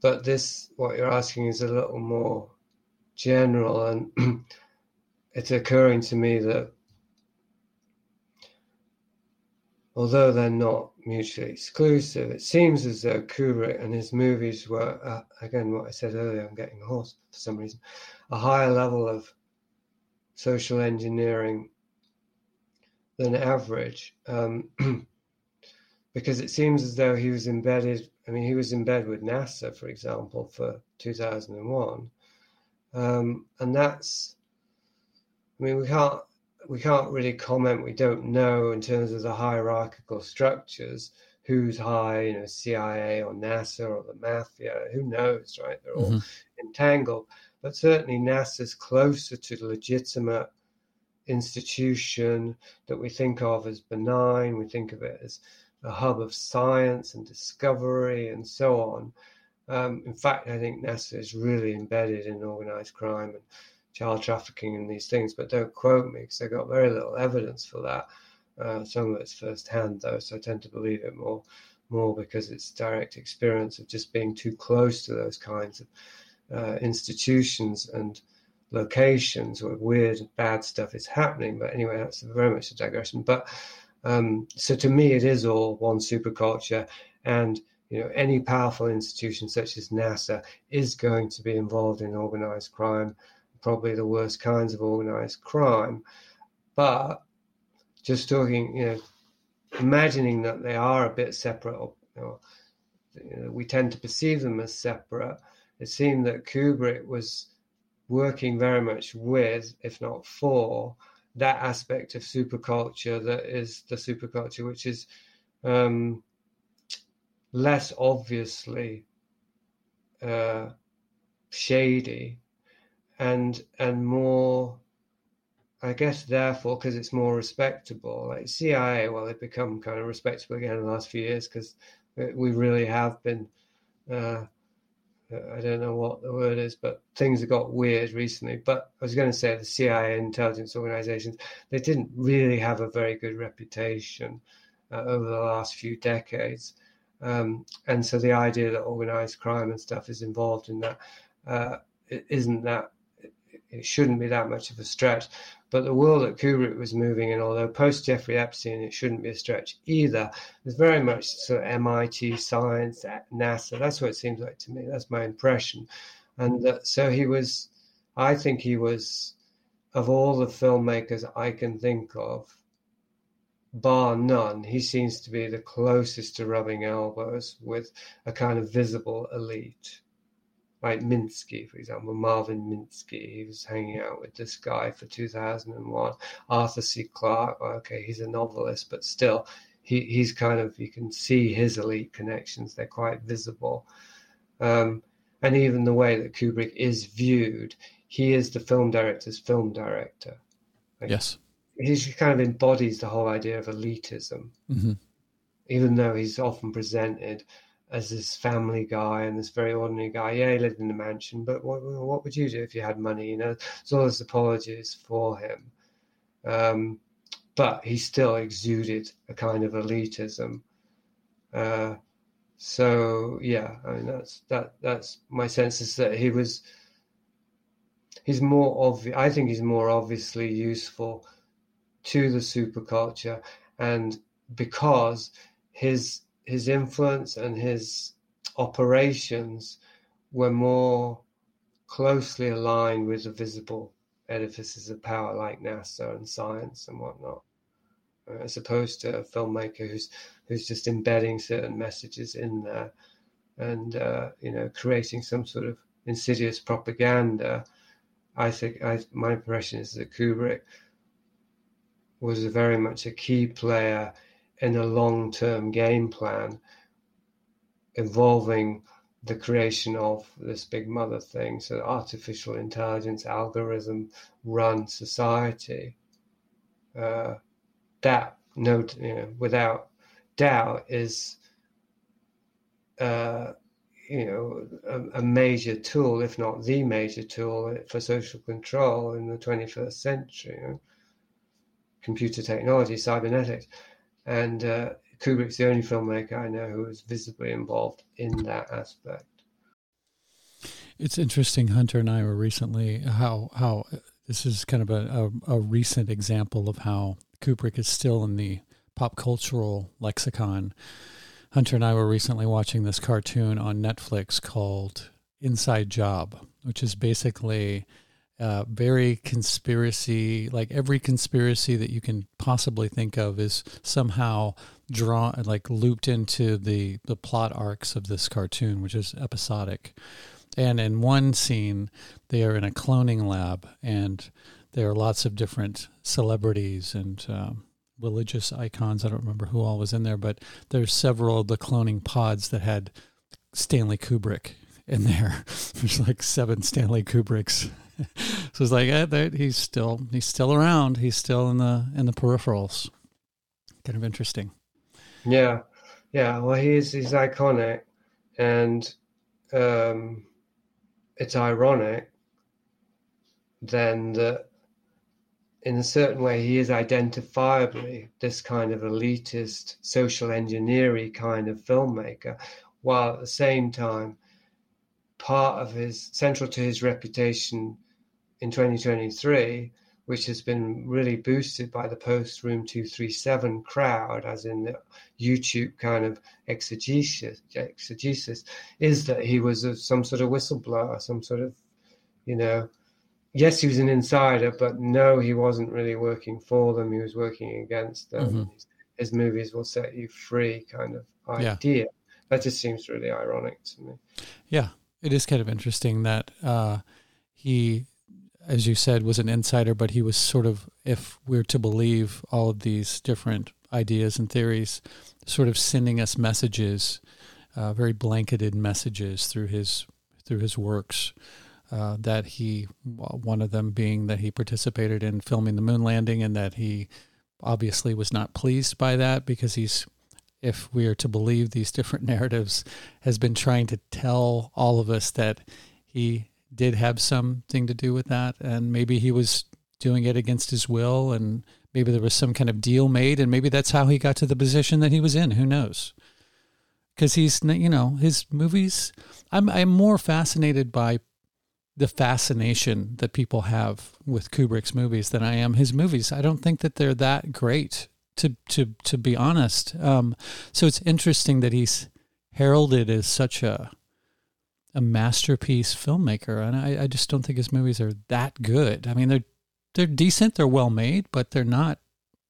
But this, what you're asking, is a little more general, and *clears throat* it's occurring to me that although they're not mutually exclusive, it seems as though Kubrick and his movies were, uh, again, what I said earlier, I'm getting hoarse for some reason, a higher level of social engineering than average. Um, *clears throat* because it seems as though he was embedded, I mean, he was in bed with NASA, for example, for 2001. Um, and that's, I mean, we can't we can't really comment. We don't know in terms of the hierarchical structures who's high, you know, CIA or NASA or the mafia. Who knows, right? They're all mm-hmm. entangled. But certainly NASA's closer to the legitimate institution that we think of as benign. We think of it as a hub of science and discovery and so on. Um, in fact, I think NASA is really embedded in organized crime and child trafficking and these things, but don't quote me because I got very little evidence for that. Uh, some of it's first hand though, so I tend to believe it more, more because it's direct experience of just being too close to those kinds of uh, institutions and locations where weird, bad stuff is happening. But anyway, that's very much a digression. But um, so to me, it is all one superculture, and you know any powerful institution such as NASA is going to be involved in organized crime probably the worst kinds of organized crime. But just talking, you know, imagining that they are a bit separate, or you know, we tend to perceive them as separate. It seemed that Kubrick was working very much with, if not for, that aspect of superculture that is the superculture, which is um, less obviously uh, shady and and more I guess therefore because it's more respectable. Like CIA, well, they've become kind of respectable again in the last few years because we really have been. Uh, I don't know what the word is, but things have got weird recently. But I was going to say the CIA intelligence organizations, they didn't really have a very good reputation uh, over the last few decades. Um, and so the idea that organized crime and stuff is involved in that uh, not that it shouldn't be that much of a stretch. But the world that Kubrick was moving in, although post Jeffrey Epstein, it shouldn't be a stretch either. It's very much sort of MIT science, at NASA. That's what it seems like to me. That's my impression. And uh, so he was, I think he was, of all the filmmakers I can think of, bar none, he seems to be the closest to rubbing elbows with a kind of visible elite like Minsky, for example, Marvin Minsky. He was hanging out with this guy for 2001. Arthur C. Clarke, okay, he's a novelist, but still, he, he's kind of, you can see his elite connections. They're quite visible. Um, and even the way that Kubrick is viewed, he is the film director's film director. Like, yes. He kind of embodies the whole idea of elitism, mm-hmm. even though he's often presented as this family guy and this very ordinary guy. Yeah, he lived in a mansion, but what, what would you do if you had money? You know, there's all this apologies for him. Um, but he still exuded a kind of elitism. Uh, so yeah, I mean that's that that's my sense is that he was he's more obvious. I think he's more obviously useful to the superculture, and because his his influence and his operations were more closely aligned with the visible edifices of power like NASA and science and whatnot, uh, as opposed to a filmmaker who's who's just embedding certain messages in there and uh, you know creating some sort of insidious propaganda. I think I, my impression is that Kubrick was very much a key player in a long term game plan involving the creation of this big mother thing, so artificial intelligence, algorithm run society. Uh, that, no, you know, without doubt, is uh, you know a, a, major tool, if not the major tool, for social control in the 21st century. You know? Computer technology, cybernetics. And uh, Kubrick's the only filmmaker I know who was visibly involved in that aspect. It's interesting. Hunter and I were recently how how this is kind of a, a, a recent example of how Kubrick is still in the pop cultural lexicon. Hunter and I were recently watching this cartoon on Netflix called Inside Job, which is basically uh, very conspiracy, like every conspiracy that you can possibly think of is somehow drawn, like looped into the, the plot arcs of this cartoon, which is episodic. And in one scene, they are in a cloning lab, and there are lots of different celebrities and um, religious icons. I don't remember who all was in there, but there's several of the cloning pods that had Stanley Kubrick in there. *laughs* There's like seven Stanley Kubricks *laughs* so it's like eh, he's still he's still around. He's still in the in the peripherals. Kind of interesting. Yeah, yeah. Well, he's he's iconic, and um, it's ironic then that in a certain way he is identifiably this kind of elitist social engineering kind of filmmaker while at the same time part of his central to his reputation in 2023, which has been really boosted by the post Room 237 crowd, as in the YouTube kind of exegesis, exegesis is that he was a, some sort of whistleblower, some sort of, you know, yes, he was an insider, but no, he wasn't really working for them. He was working against them. Mm-hmm. His, his, movies will set you free kind of idea. Yeah. That just seems really ironic to me. Yeah, it is kind of interesting that uh, he as you said, was an insider, but he was sort of, if we're to believe all of these different ideas and theories, sort of sending us messages, uh, very blanketed messages through his through his works. uh, that he, one of them being that he participated in filming the moon landing and that he obviously was not pleased by that because he's, if we are to believe these different *laughs* narratives, has been trying to tell all of us that he did have something to do with that. And maybe he was doing it against his will and maybe there was some kind of deal made and maybe that's how he got to the position that he was in. Who knows? Because he's, you know, his movies, I'm, I'm more fascinated by the fascination that people have with Kubrick's movies than I am his movies. I don't think that they're that great to to to be honest. Um, so it's interesting that he's heralded as such a a masterpiece filmmaker, and I, I just don't think his movies are that good. I mean, they're they're decent, they're well made, but they're not.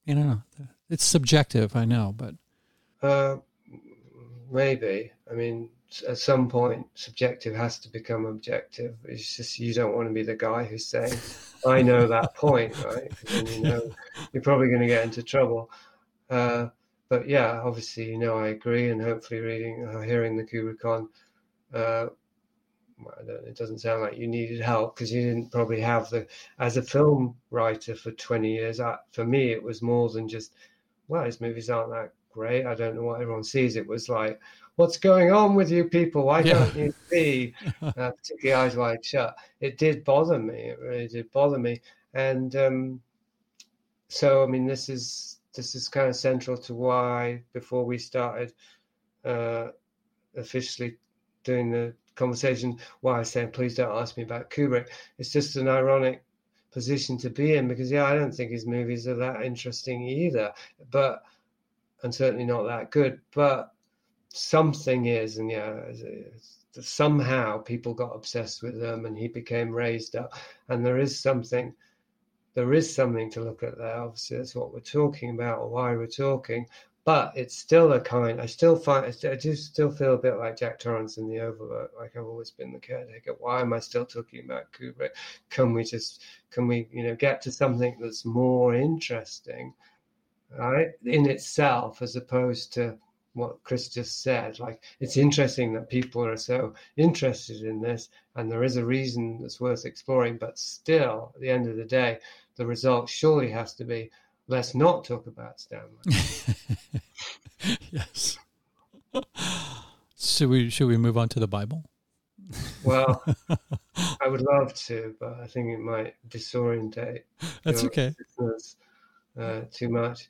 You know, it's subjective. I know, but uh, maybe. I mean, at some point subjective has to become objective. It's just you don't want to be the guy who's saying, "I know *laughs* that point," right? And you know you're probably going to get into trouble. Uh, but yeah, obviously, you know, I agree, and hopefully, reading, uh, hearing the Kubrickon, uh, it doesn't sound like you needed help because you didn't probably have the as a film writer for 20 years. I, for me, it was more than just, well, these movies aren't that great. I don't know what everyone sees. It was like, what's going on with you people? Why yeah. don't you see? *laughs* Uh, particularly Eyes Wide Shut. It did bother me. It really did bother me. And um, so, I mean, this is this is kind of central to why before we started uh, officially doing the conversation, why I said please don't ask me about Kubrick. It's just an ironic position to be in because yeah, I don't think his movies are that interesting either, but and certainly not that good. But something is, and yeah, somehow people got obsessed with them, and he became raised up. And there is something, there is something to look at there. Obviously, that's what we're talking about, or why we're talking. But it's still a kind. I still find. I do still feel a bit like Jack Torrance in The Overlook. Like I've always been the caretaker. Why am I still talking about Kubrick? Can we just? Can we? You know, get to something that's more interesting, right, in itself, as opposed to what Chris just said. Like, it's interesting that people are so interested in this, and there is a reason that's worth exploring. But still, at the end of the day, the result surely has to be let's not talk about Stanley. *laughs* yes. Should we should we move on to the Bible? Well, *laughs* I would love to, but I think it might disorientate. That's okay. Uh, too much.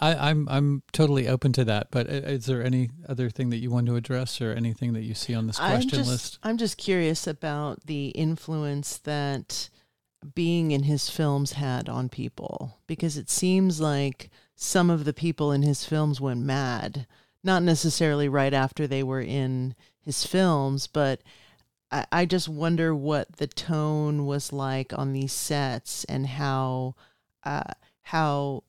I, am I'm, I'm totally open to that. But is there any other thing that you want to address, or anything that you see on this question I'm just, list? I'm just curious about the influence that being in his films had on people, because it seems like some of the people in his films went mad. Not necessarily right after they were in his films, but I, I just wonder what the tone was like on these sets and how uh, how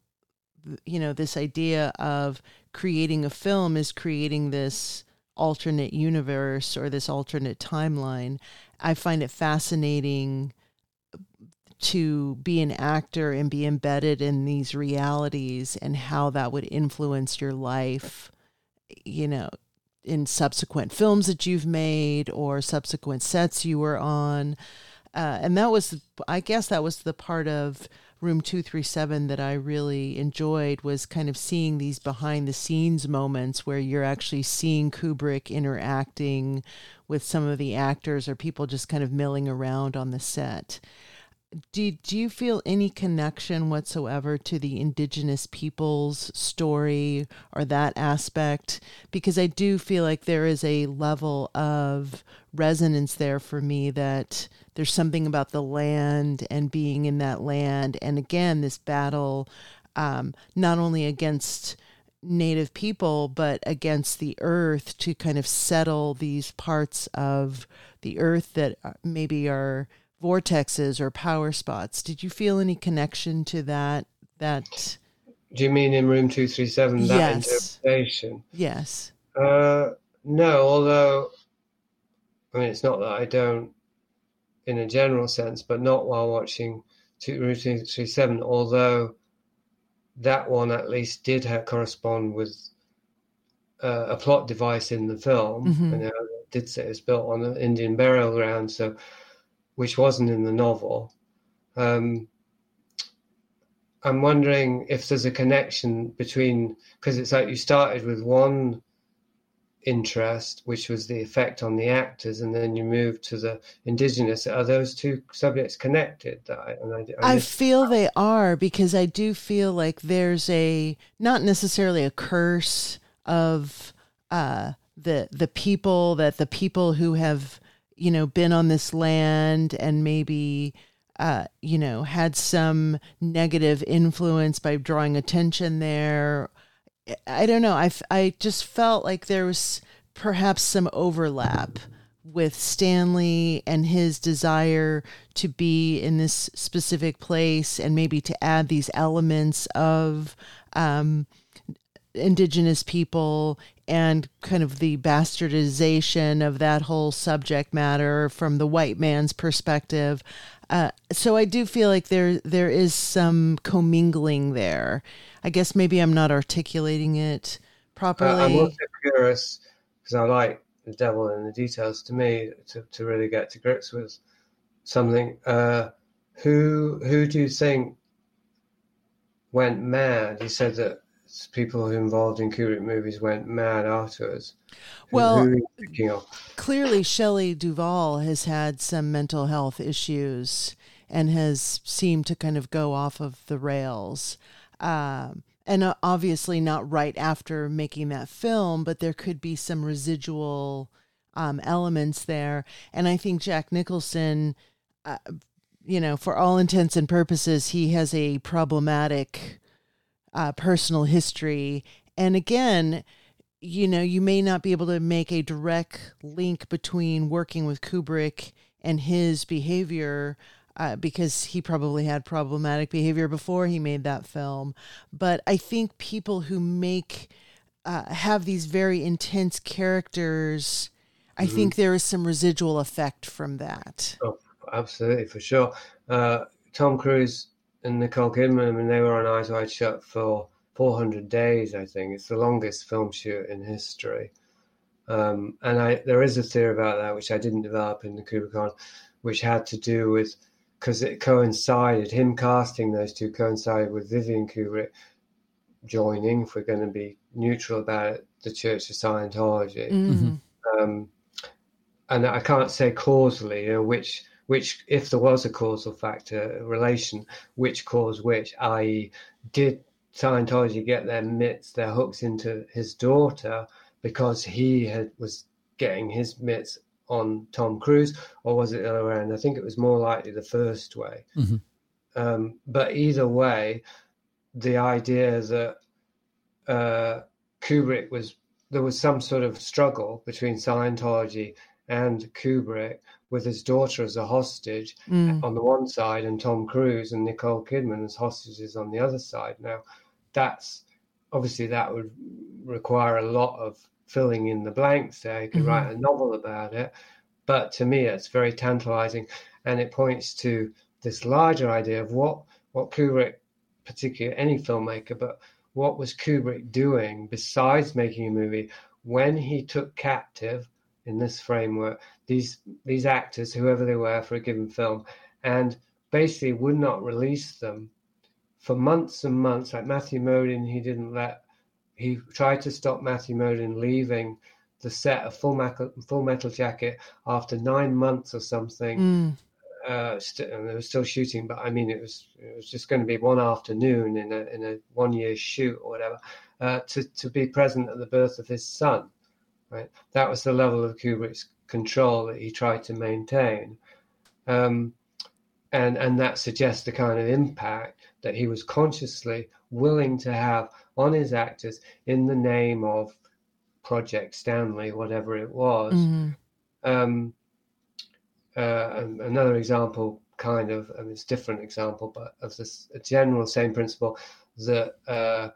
you know, this idea of creating a film is creating this alternate universe or this alternate timeline. I find it fascinating to be an actor and be embedded in these realities and how that would influence your life, you know, in subsequent films that you've made or subsequent sets you were on. Uh, and that was, I guess, that was the part of room 237 that I really enjoyed was kind of seeing these behind the scenes moments where you're actually seeing Kubrick interacting with some of the actors or people just kind of milling around on the set do you feel any connection whatsoever to the indigenous peoples story or that aspect? Because i do feel like there is a level of resonance there for me that there's something about the land and being in that land. And again this battle um, not only against native people but against the earth to kind of settle these parts of the earth that uh, maybe are vortexes or power spots. Did you feel any connection to that? That do you mean in room two three seven? That yes. interpretation. Yes. Uh, no, although I mean it's not that I don't, in a general sense, but not while watching two, room two three seven. Although that one at least did have, correspond with uh, a plot device in the film. Mm-hmm. You know, did say it was built on an Indian burial ground, so which wasn't in the novel. Um, I'm wondering if there's a connection between because it's like you started with one interest, which was the effect on the actors, and then you moved to the indigenous. Are those two subjects connected? I, I, I feel they are because I do feel like there's a not necessarily a curse of uh, the the people that the people who have you know been on this land and maybe uh, you know, had some negative influence by drawing attention there. I don't know. I, I just felt like there was perhaps some overlap with Stanley and his desire to be in this specific place and maybe to add these elements of um, indigenous people and kind of the bastardization of that whole subject matter from the white man's perspective. Uh, so I do feel like there there is some commingling there. I guess maybe I'm not articulating it properly. Uh, I'm also curious because I like the devil in the details. To me, to, to really get to grips with something. Uh, who who do you think went mad? He said that people involved in Kubrick movies went mad afterwards. Well, clearly Shelley Duvall has had some mental health issues and has seemed to kind of go off of the rails. Um, and uh, obviously not right after making that film, but there could be some residual um, elements there. And I think Jack Nicholson, uh, you know, for all intents and purposes, he has a problematic uh, personal history. And again, you know, you may not be able to make a direct link between working with Kubrick and his behavior uh, because he probably had problematic behavior before he made that film. But I think people who make uh, have these very intense characters, I mm-hmm. think there is some residual effect from that. Oh, absolutely, for sure. Uh, Tom Cruise and Nicole Kidman, I mean, they were on Eyes Wide Shut for 400 days, I think. It's the longest film shoot in history. Um, and I, there is a theory about that, which I didn't develop in the Kubrick which had to do with because it coincided, him casting those two coincided with Vivian Kubrick joining, if we're going to be neutral about it, the Church of Scientology. Mm-hmm. Um, and I can't say causally, you know, which which, if there was a causal factor relation, which caused which, i.e., did Scientology get their mitts, their hooks into his daughter because he had was getting his mitts on Tom Cruise, or was it the other way around? I think it was more likely the first way. Mm-hmm. Um, but either way, the idea that uh, Kubrick was there was some sort of struggle between Scientology and Kubrick with his daughter as a hostage mm. on the one side and Tom Cruise and Nicole Kidman as hostages on the other side. Now, that's obviously that would require a lot of filling in the blanks there. You could mm-hmm. write a novel about it. But to me, it's very tantalizing and it points to this larger idea of what, what Kubrick, particularly any filmmaker, but what was Kubrick doing besides making a movie when he took captive in this framework these these actors, whoever they were, for a given film, and basically would not release them for months and months. Like Matthew Modine, he didn't let. He tried to stop Matthew Modine leaving the set of Full Metal, Full Metal Jacket after nine months or something. Mm. Uh, st- and they were still shooting, but I mean, it was it was just going to be one afternoon in a in a one year shoot or whatever uh, to to be present at the birth of his son. Right, that was the level of Kubrick's control that he tried to maintain. Um, and, and that suggests the kind of impact that he was consciously willing to have on his actors in the name of Project Stanley, whatever it was. Mm-hmm. Um, uh, another example, kind of, I mean, it's different example, but of this a general same principle that uh,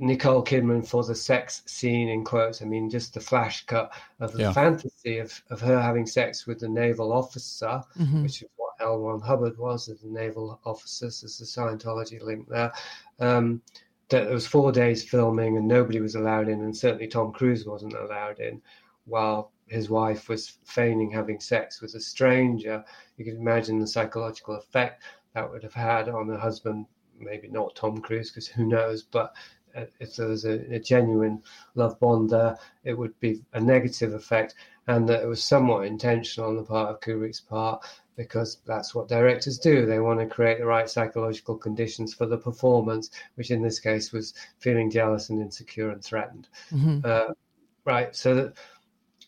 Nicole Kidman for the sex scene in quotes. I mean, just the flash cut of the yeah. fantasy of, of her having sex with the naval officer, mm-hmm. which is what L. Ron Hubbard was, the naval officers. There's a Scientology link there. Um, that it was four days filming and nobody was allowed in, and certainly Tom Cruise wasn't allowed in. while his wife was feigning having sex with a stranger. You can imagine the psychological effect that would have had on the husband. Maybe not Tom Cruise, because who knows? But if there was a, a, genuine love bond there, it would be a negative effect, and that it was somewhat intentional on the part of Kubrick's part because that's what directors do. They want to create the right psychological conditions for the performance, which in this case was feeling jealous and insecure and threatened. Mm-hmm. Uh, right. So, that,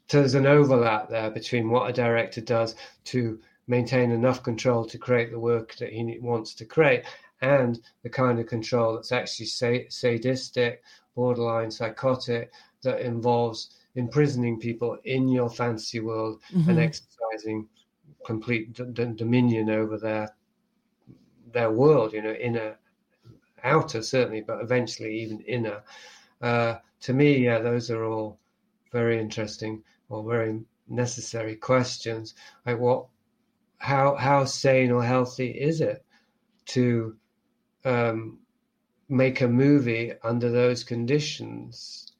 so there's an overlap there between what a director does to maintain enough control to create the work that he wants to create and the kind of control that's actually sadistic, borderline psychotic, that involves imprisoning people in your fantasy world mm-hmm. and exercising complete d- d- dominion over their their world, you know, inner, outer certainly, but eventually even inner. Uh, to me, yeah, those are all very interesting or very necessary questions. Like what, how how sane or healthy is it to um, make a movie under those conditions?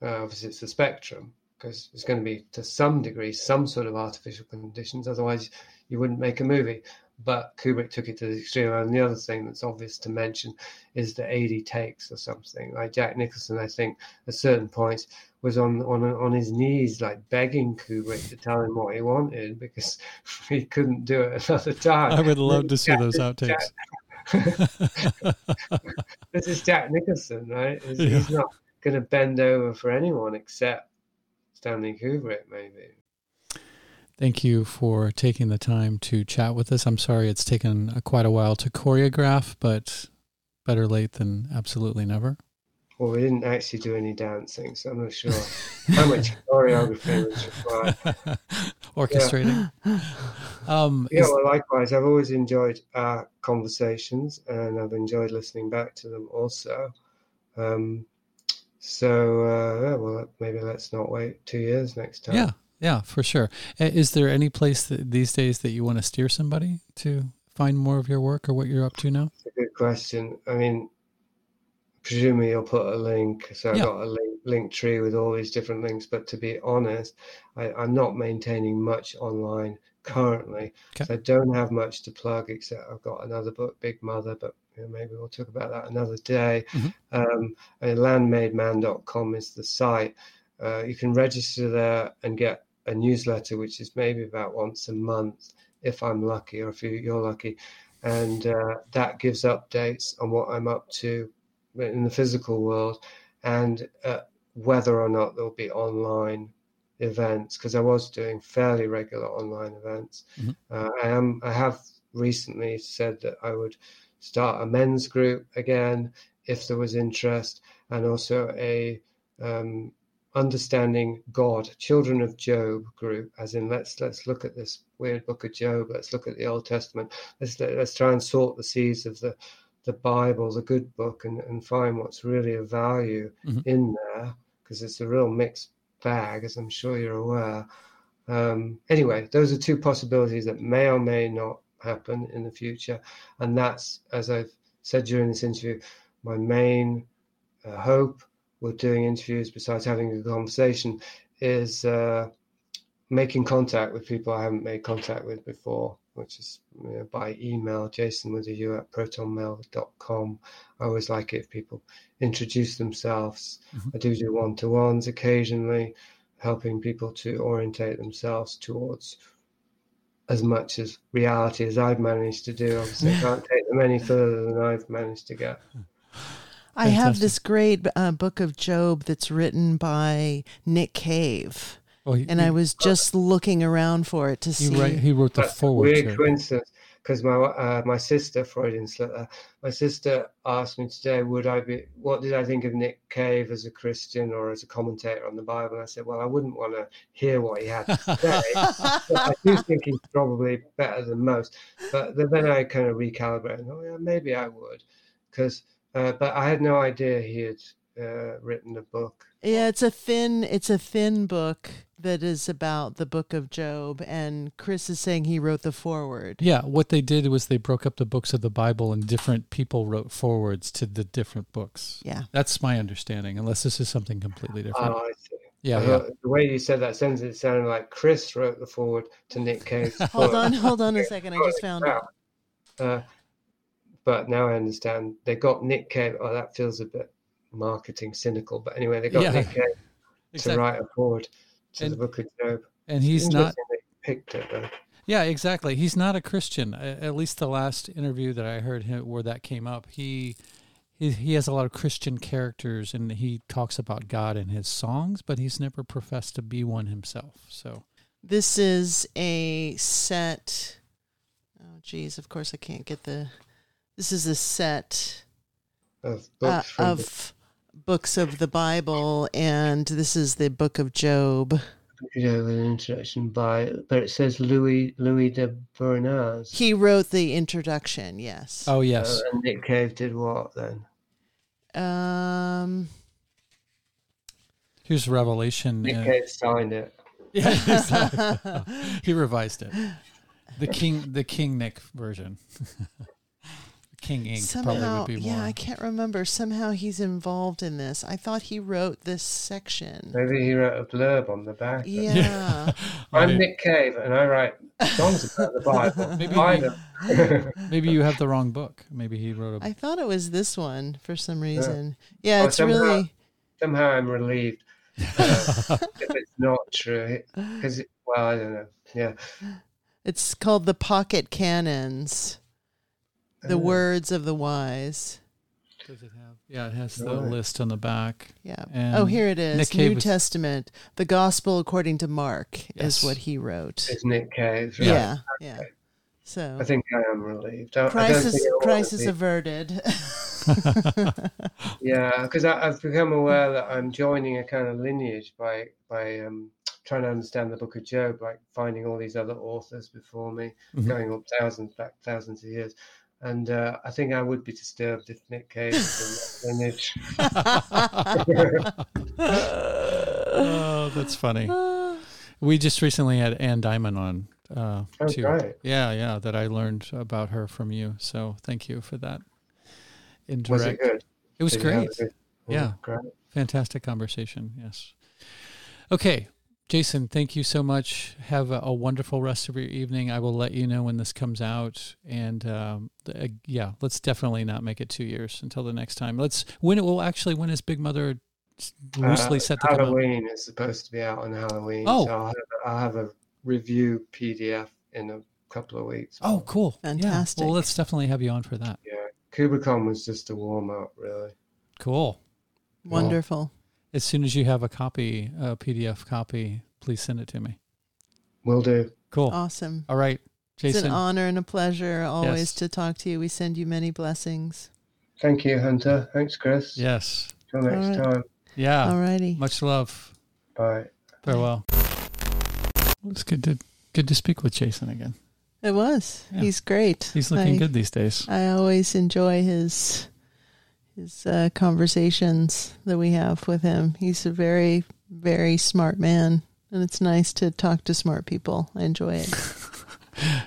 Uh, obviously, it's the spectrum because it's going to be to some degree some sort of artificial conditions. Otherwise, you wouldn't make a movie. But Kubrick took it to the extreme. And the other thing that's obvious to mention is the 80 takes or something. Like Jack Nicholson, I think, at certain points was on on on his knees, like begging Kubrick to tell him what he wanted because *laughs* he couldn't do it another time. I would love to see those outtakes. *laughs* *laughs* this is Jack Nicholson, right? He's, yeah. he's not going to bend over for anyone except Stanley Kubrick, maybe. Thank you for taking the time to chat with us. I'm sorry it's taken a, quite a while to choreograph, but better late than absolutely never. Well, we didn't actually do any dancing, so I'm not sure how much *laughs* choreography was required. *laughs* Orchestrating. Yeah, um, yeah well, likewise, I've always enjoyed our conversations and I've enjoyed listening back to them also. Um, so, uh, yeah, well, maybe let's not wait two years next time. Yeah, yeah, for sure. Is there any place that, these days that you want to steer somebody to find more of your work or what you're up to now? That's a good question. I mean, presumably you'll put a link. So I've yeah. got a link, link tree with all these different links. But to be honest, I, am not maintaining much online currently. Okay. So I don't have much to plug except I've got another book, Big Mother, but you know, maybe we'll talk about that another day. Mm-hmm. Um, landmademan.com is the site. Uh, you can register there and get a newsletter, which is maybe about once a month, if I'm lucky, or if you're lucky. And uh, that gives updates on what I'm up to in the physical world and uh, whether or not there'll be online events because I was doing fairly regular online events. Mm-hmm. Uh, I am I have recently said that I would start a men's group again if there was interest, and also a um, understanding God, children of Job group, as in let's let's look at this weird book of Job, let's look at the Old Testament, let's let's try and sort the seeds of the the Bible, the good book, and, and find what's really of value mm-hmm. in there, because it's a real mixed bag, as I'm sure you're aware. Um, anyway, those are two possibilities that may or may not happen in the future. And that's, as I've said during this interview, my main uh, hope with doing interviews, besides having a conversation, is uh, making contact with people I haven't made contact with before, which is you by email, jason with a U at protonmail.com. I always like it if people introduce themselves. Mm-hmm. I do do one to ones occasionally, helping people to orientate themselves towards as much as reality as I've managed to do. Obviously, I can't take them any further than I've managed to get. I have this great uh, book of Job that's written by Nick Cave. Oh, he, and I was just looking around for it to see. Write, he wrote the That's forward. Weird coincidence because my uh, my sister Freudian slur. My sister asked me today, would I be? What did I think of Nick Cave as a Christian or as a commentator on the Bible? And I said, well, I wouldn't want to hear what he had to say. I do *laughs* think he's probably better than most. But then I kind of recalibrated. Oh yeah, maybe I would, because. Uh, but I had no idea he had uh, written a book. Yeah, it's a thin it's a thin book that is about the book of Job and Chris is saying he wrote the foreword. Yeah, what they did was they broke up the books of the Bible and different people wrote forewords to the different books. Yeah. That's my understanding unless this is something completely different. Oh, I see. Yeah, I yeah. the way you said that sentence, it sounded like Chris wrote the forward to Nick *laughs* Cave's Hold on, hold on a *laughs* second. I just found it. Uh, but now I understand. They got Nick Cave. Oh, that feels a bit marketing cynical. But anyway, they got Yeah. Nick Cave *laughs* to write a forward to And- the Book of Job. And he's not. Picked it though. Yeah, exactly. He's not a Christian. At least the last interview that I heard him where that came up, he he he has a lot of Christian characters and he talks about God in his songs, but he's never professed to be one himself. So This is a set. Oh, geez. Of course, I can't get the. This is a set Of uh, books from the of books of the Bible, and this is the book of Job. Book of Job, an introduction by, but it says Louis Louis de Bernières. He wrote the introduction. Yes. Oh yes. Uh, and Nick Cave did what then? Um. Here's Revelation. Nick uh, Cave signed it. *laughs* yeah, exactly. he revised it. The King the King Nick version. *laughs* King Ink probably Somehow, would be more. yeah, I can't remember. Somehow he's involved in this. I thought he wrote this section. Maybe he wrote a blurb on the back. Yeah. *laughs* I'm Right. Nick Cave and I write songs about the Bible. *laughs* Maybe I *laughs* Maybe you have the wrong book. Maybe he wrote a I thought it was this one for some reason. Yeah, Oh, it's somehow- really. Somehow I'm relieved uh, if it's not true. Because, well, I don't know. Yeah. It's called the Pocket Canons, the words of the wise. Does it have? Yeah, it has the Right. list on the back. Yeah. And oh, here it is. Nick New was- Testament, the Gospel according to Mark Yes. is what he wrote. It's Nick Cave. right? Yeah, yeah. So I think I am relieved. I, I crisis, think it ought to crisis averted. *laughs* Yeah, because I've become aware that I'm joining a kind of lineage by by um, trying to understand the Book of Job, like finding all these other authors before me, Mhm. going up thousands back thousands of years. And uh, I think I would be disturbed if Nick Cave was *laughs* in that lineage. oh, that's funny. We just recently had Anne Diamond on. Uh, Oh, too. great. Yeah, yeah, that I learned about her from you. So thank you for that. Was it good? It was Did great. a good- Yeah. great. Fantastic conversation. Yes. Okay. Jasun, thank you so much. Have a, a wonderful rest of your evening. I will let you know when this comes out. And um, uh, yeah, let's definitely not make it two years until the next time. Let's when it will actually when is Big Mother loosely Uh, set to come out? Halloween is supposed to be out on Halloween. Oh. So I'll have, a, I'll have a review PDF in a couple of weeks. Oh, cool. Yeah. Fantastic. Well, let's definitely have you on for that. Yeah. Kubrickon was just a warm up, really. Cool. Wonderful. As soon as you have a copy, a PDF copy, please send it to me. Will do. Cool. Awesome. All right, Jasun. It's an honor and a pleasure always Yes. to talk to you. We send you many blessings. Thank you, Hunter. Thanks, Chris. Yes. Till next All right. time. Yeah. Alrighty. Much love. Bye. Farewell. It's good to good to speak with Jasun again. It was. Yeah. He's great. He's looking I, good these days. I always enjoy his his uh, conversations that we have with him. He's a very very smart man, and it's nice to talk to smart people. I enjoy it. *laughs*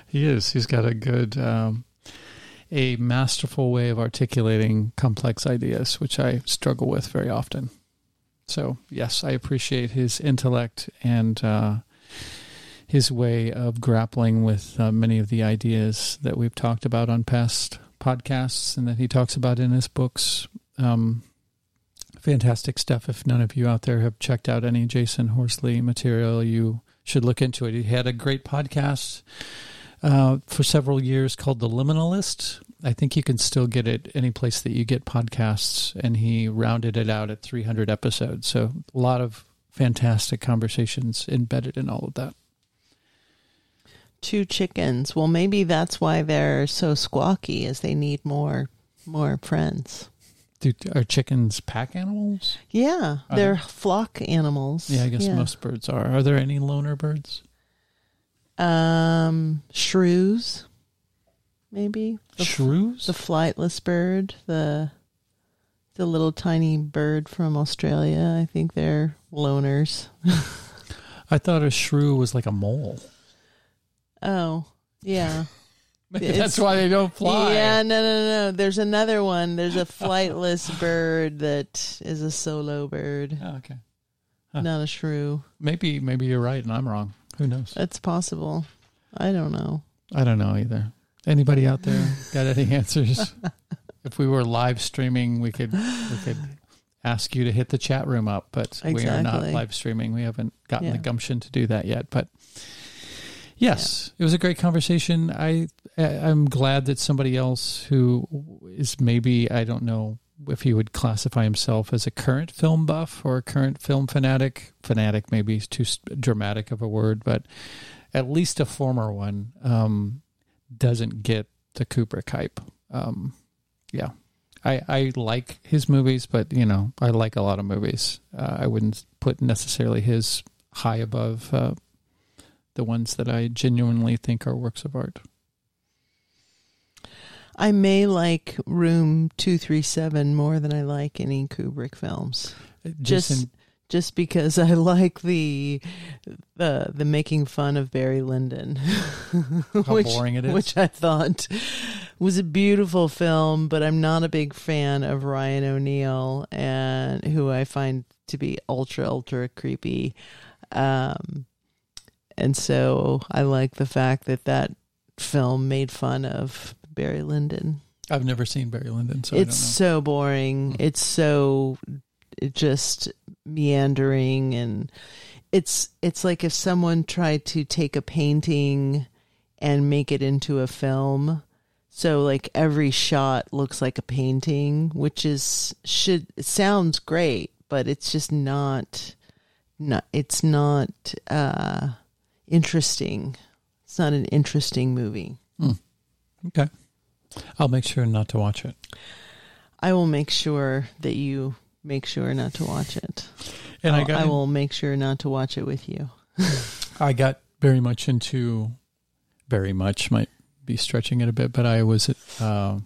He is. He's got a good, um, a masterful way of articulating complex ideas, which I struggle with very often. So yes, I appreciate his intellect and uh, his way of grappling with uh, many of the ideas that we've talked about on past podcasts and that he talks about in his books. Um, fantastic stuff. If none of you out there have checked out any Jasun Horsley material, you should look into it. He had a great podcast uh, for several years called The Liminalist. I think you can still get it any place that you get podcasts, and he rounded it out at 300 episodes. So a lot of fantastic conversations embedded in all of that. Two chickens. Well, maybe that's why they're so squawky, is they need more more friends. Do, are chickens pack animals? Yeah, Are they're they? flock animals. Yeah, I guess most birds are. Are there any loner birds? Um, shrews, maybe the, Shrews? the flightless bird, the the little tiny bird from Australia. I think they're loners. *laughs* I thought a shrew was like a mole. Oh, yeah. *laughs* Maybe It's- that's why they don't fly. Yeah, no, no, no. There's another one. There's a flightless *laughs* bird that is a solo bird. Oh, okay. not a shrew. Maybe maybe you're right and I'm wrong. Who knows? That's possible. I don't know. I don't know either. Anybody out there got any *laughs* answers? if we were live streaming, we could we could ask you to hit the chat room up, but we are not Exactly. live streaming. We haven't gotten the Yeah. gumption to do that yet. But yes, it was a great conversation. I I'm glad that somebody else who is maybe I don't know if he would classify himself as a current film buff or a current film fanatic. Fanatic maybe is too dramatic of a word, but at least a former one um, doesn't get the Kubrick hype. Um, yeah, I, I like his movies, but you know, I like a lot of movies. Uh, I wouldn't put necessarily his high above uh, the ones that I genuinely think are works of art. I may like Room 237 more than I like any Kubrick films. Just Jasun, just because I like the the the making fun of Barry Lyndon. how *laughs* which, boring it is. which I thought was a beautiful film, but I'm not a big fan of Ryan O'Neal and who I find to be ultra ultra creepy. Um and so I like the fact that that film made fun of Barry Lyndon. I've never seen Barry Lyndon, so it's so boring. Mm. It's so it just meandering and it's it's like if someone tried to take a painting and make it into a film. So like every shot looks like a painting, which is should sounds great, but it's just not not it's not uh interesting. It's not an interesting movie. don't. Okay, I'll make sure not to watch it. I will make sure that you make sure not to watch it. And I I'll- got I will make sure not to watch it with you. *laughs* I got very much into very much might be stretching it a bit, but I was uh,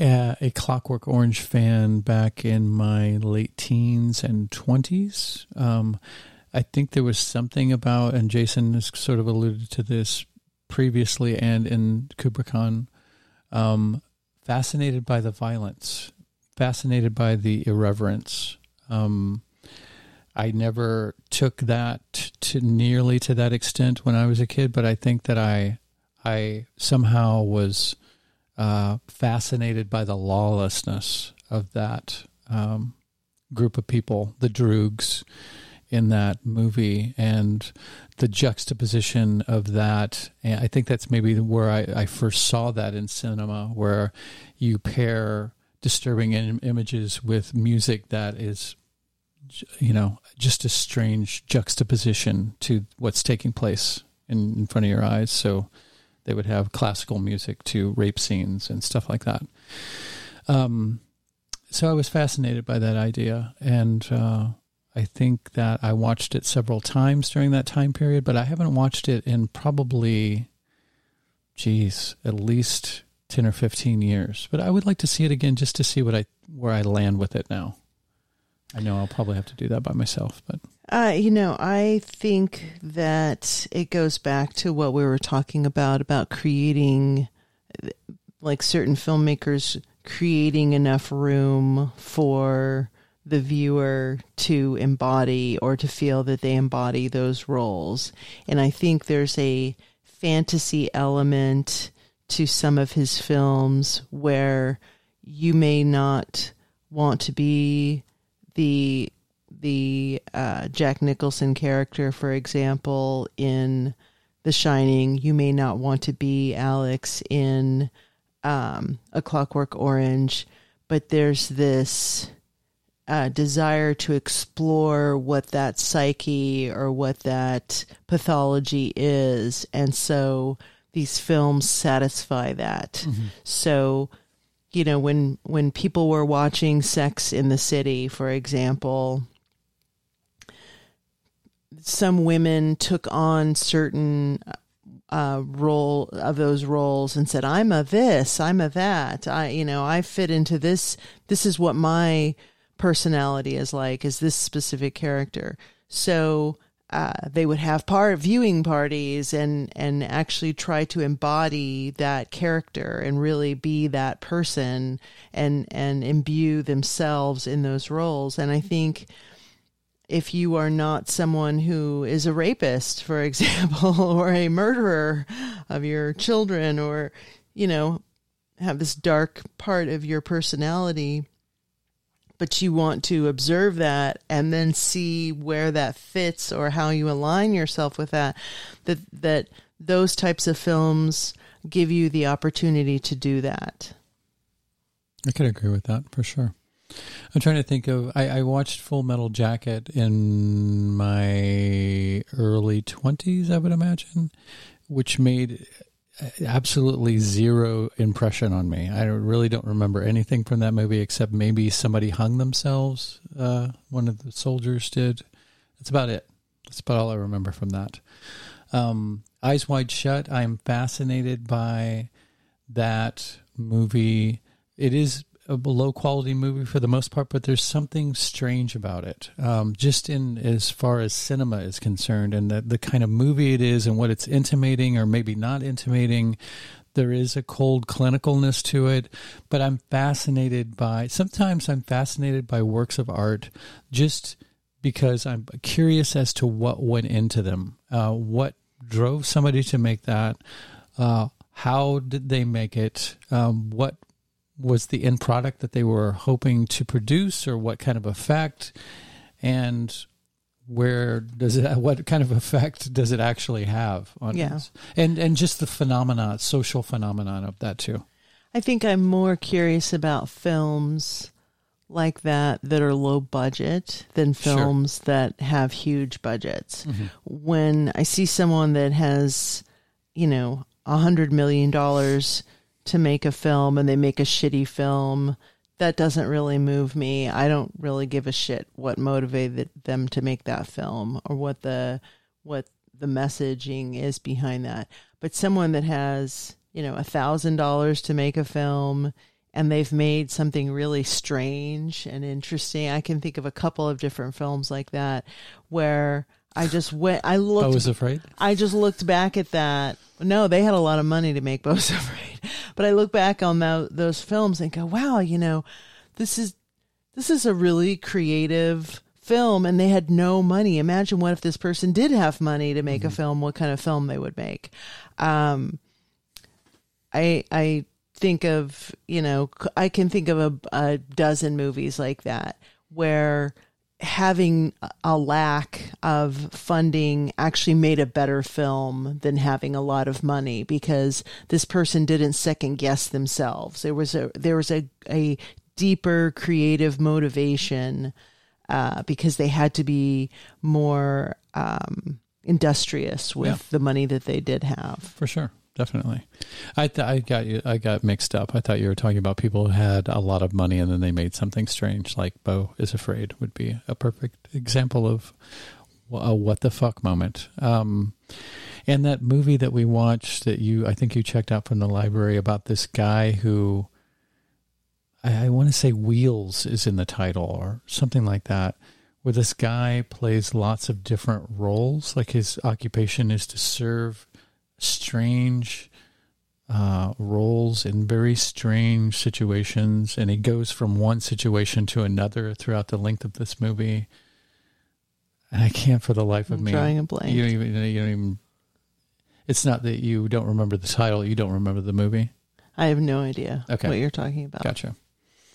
a, a Clockwork Orange fan back in my late teens and twenties. Um, I think there was something about, and Jasun has sort of alluded to this previously and in Kubrickon, um, fascinated by the violence, fascinated by the irreverence. Um, I never took that to nearly to that extent when I was a kid, but I think that I I somehow was uh, fascinated by the lawlessness of that um, group of people, the Droogs, in that movie, and the juxtaposition of that. And I think that's maybe where I, I first saw that in cinema, where you pair disturbing im- images with music that is you know, just a strange juxtaposition to what's taking place in, in front of your eyes. So they would have classical music to rape scenes and stuff like that. Um, so I was fascinated by that idea. And uh, I think that I watched it several times during that time period, but I haven't watched it in probably, geez, at least 10 or 15 years. But I would like to see it again just to see what I where I land with it now. I know I'll probably have to do that by myself, but Uh, you know, I think that it goes back to what we were talking about about creating, like certain filmmakers creating enough room for the viewer to embody or to feel that they embody those roles. And I think there's a fantasy element to some of his films where you may not want to be the the uh, Jack Nicholson character, for example, in The Shining. You may not want to be Alex in um, A Clockwork Orange, but there's this uh, desire to explore what that psyche or what that pathology is, and so these films satisfy that. So you know when when people were watching sex in the city for example some women took on certain uh, role of those roles and said i'm a this i'm a that. I you know i fit into this this is what my personality is like is this specific character. So uh, they would have part viewing parties and and actually try to embody that character and really be that person and and imbue themselves in those roles. And i think if you are not someone who is a rapist, for *laughs* example, or a murderer of your children, or, you know, have this dark part of your personality, but you want to observe that and then see where that fits or how you align yourself with that, that, that those types of films give you the opportunity to do that. I could agree with that for sure. I'm trying to think of. I, I, watched Full Metal Jacket in my early 20s, I would imagine, which made absolutely zero impression on me. I really don't remember anything from that movie except maybe somebody hung themselves. Uh, one of the soldiers did. That's about it. That's about all I remember from that. Um, Eyes Wide Shut. I'm fascinated by that movie. It is a low quality movie for the most part, but there's something strange about it. Um, just in as far as cinema is concerned, and the, the kind of movie it is, and what it's intimating or maybe not intimating. There is a cold clinicalness to it, but I'm fascinated by. Sometimes I'm fascinated by works of art, just because I'm curious as to what went into them, uh, what drove somebody to make that. Uh, how did they make it? Um, what was the end product that they were hoping to produce, or what kind of effect? And where does it? *laughs* What kind of effect does it actually have on yeah. us? And and just the phenomena, social phenomenon of that too. I think I'm more curious about films like that that are low budget than films sure. that have huge budgets. Mm-hmm. When I see someone that has, you know, a hundred million dollars to make a film and they make a shitty film, that doesn't really move me. I don't really give a shit what motivated them to make that film or what the what the messaging is behind that. But someone that has, you know, a thousand dollars to make a film and they've made something really strange and interesting. I can think of a couple of different films like that where I just went. I looked. I was afraid. I just looked back at that. No, they had a lot of money to make Beau's afraid, *laughs* but I look back on the, those films and go, "Wow, you know, this is this is a really creative film." And they had no money. Imagine what if this person did have money to make mm-hmm. a film? What kind of film they would make? Um, I I think of you know I can think of a, a dozen movies like that where having a lack of funding actually made a better film than having a lot of money because this person didn't second guess themselves. There was a there was a, a deeper creative motivation uh, because they had to be more um, industrious with yeah. the money that they did have. For sure definitely. I th- I got you. I got mixed up. I thought you were talking about people who had a lot of money and then they made something strange, like Beau is afraid would be a perfect example of a what the fuck moment. Um, and that movie that we watched that you, I think you checked out from the library about this guy who. I, I want to say Wheels is in the title or something like that where this guy plays lots of different roles. Like his occupation is to serve strange uh, roles in very strange situations, and he goes from one situation to another throughout the length of this movie. And I can't, for the life of I'm me, drawing a blank. You don't even. You don't even. It's not that you don't remember the title; you don't remember the movie. I have no idea okay. what you're talking about. Gotcha.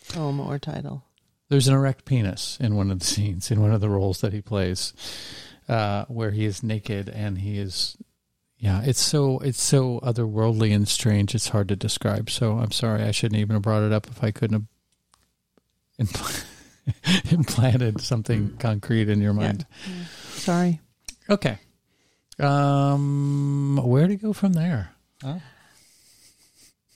Film or title. There's an erect penis in one of the scenes, in one of the roles that he plays, uh, where he is naked and he is yeah, it's so it's so otherworldly and strange. It's hard to describe. So I'm sorry, I shouldn't even have brought it up if I couldn't have *laughs* impl- implanted something mm. concrete in your mind. Yeah. Yeah. Sorry. Okay. Um, where to go from there? Huh?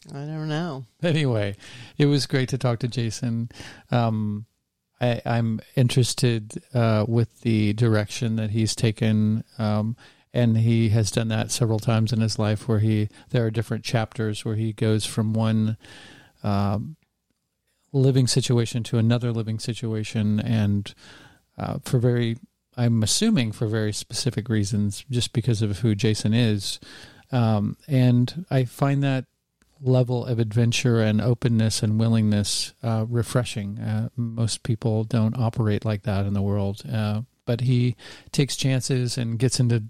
I don't know. *laughs* Anyway, it was great to talk to Jasun. Um, I, am interested uh, with the direction that he's taken. Um, and he has done that several times in his life where he there are different chapters where he goes from one um, living situation to another living situation and uh, for very i'm assuming for very specific reasons just because of who jasun is. Um, and i find that level of adventure and openness and willingness uh, refreshing. Uh, most people don't operate like that in the world uh, but he takes chances and gets into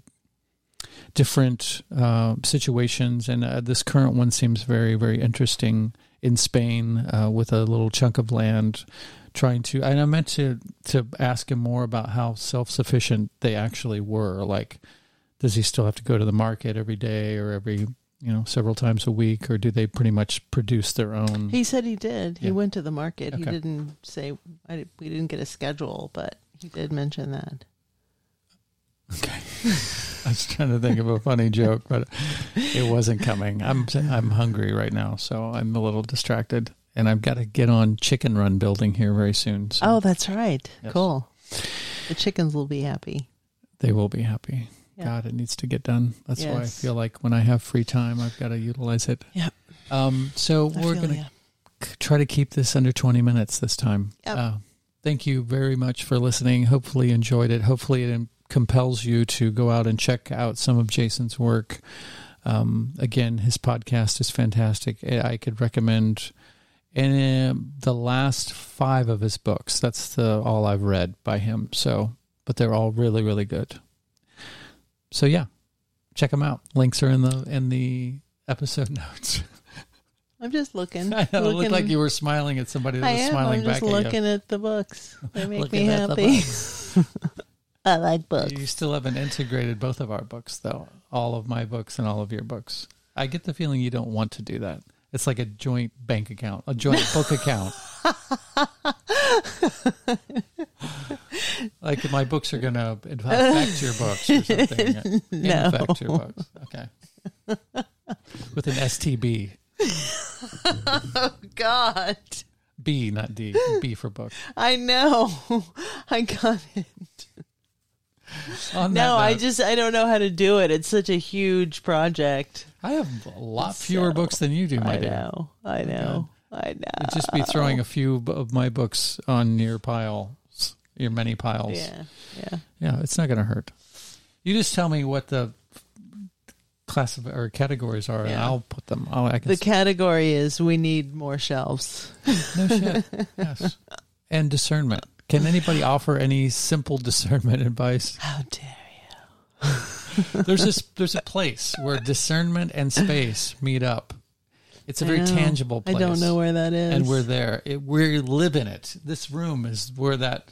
different uh, situations. And uh, this current one seems very, very interesting in Spain uh, with a little chunk of land. Trying to, and I meant to to ask him more about how self sufficient they actually were. Like, does he still have to go to the market every day or every you know several times a week, or do they pretty much produce their own? He said he did. He went to the market. He didn't say I, we didn't get a schedule, but he did mention that. Okay. *laughs* *laughs* I was trying to think of a funny joke, but it wasn't coming. I'm I'm hungry right now, so I'm a little distracted, and I've got to get on chicken run building here very soon. So Oh, that's right. Yes. Cool. The chickens will be happy. they will be happy. Yeah. God, it needs to get done. That's why I feel like when I have free time, I've got to utilize it. Yeah. Um. So I we're gonna try to keep this under 20 minutes this time. Yep. Uh, thank you very much for listening. Hopefully, you enjoyed it. Hopefully, it compels you to go out and check out some of Jasun's work. Um, again, his podcast is fantastic. I I could recommend. And the last five of his books, that's the all I've read by him. So, but they're all really, really good. So yeah, check them out. Links are in the in the episode *laughs* notes. I'm just looking. *laughs* I know, it looking looked like you were smiling at somebody that I was am. smiling I'm back just at you. looking at the books. They make *laughs* me happy. *laughs* I like books. You still haven't integrated both of our books, though. All of my books and all of your books. I get the feeling you don't want to do that. It's like a joint bank account, a joint book account. *laughs* like my books are going to affect your books or something. *laughs* No. Affect your books. Okay. With an STB. Oh God. B, not D. B for book. I know. I got it. *laughs* No, I just I don't know how to do it. It's such a huge project. I have a lot fewer So, books than you do, my I dear. know. I know. I know. It'd just be throwing a few of my books on your pile, your many piles. Yeah. Yeah. Yeah, it's not going to hurt. You just tell me what the class of, or categories are, and I'll put them. Oh, I can. The category is we need more shelves. no shit. *laughs* Yes. And discernment. Can anybody offer any simple discernment *laughs* advice? How dare you? *laughs* There's this. There's a place where discernment and space meet up. It's a I very know. tangible place. I don't know where that is. and we're there. It, we live in it. This room is where that.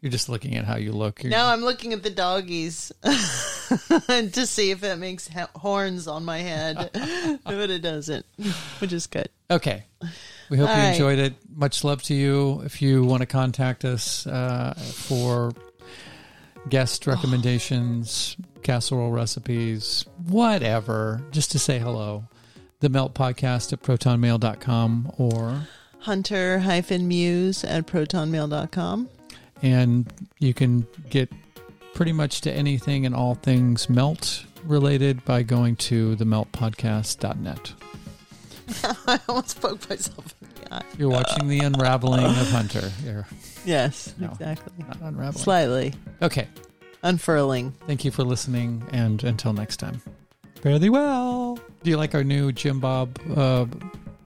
You're just looking at how you look. You're, No, I'm looking at the doggies *laughs* to see if it makes ha- horns on my head. *laughs* but it doesn't, which is good. Okay. We hope All you right. enjoyed it. Much love to you. If you want to contact us uh, for guest recommendations, *sighs* casserole recipes, whatever, just to say hello, the melt podcast at protonmail.com or hunter-muse at protonmail.com. and you can get pretty much to anything and all things melt related by going to themeltpodcast.net. *laughs* I almost poked myself in the eye. You're watching the unraveling of Hunter. You're Yes, No. exactly. not unraveling. Slightly Okay. unfurling. Thank you for listening, and until next time. Fare thee well. Do you like our new Jim Bob uh,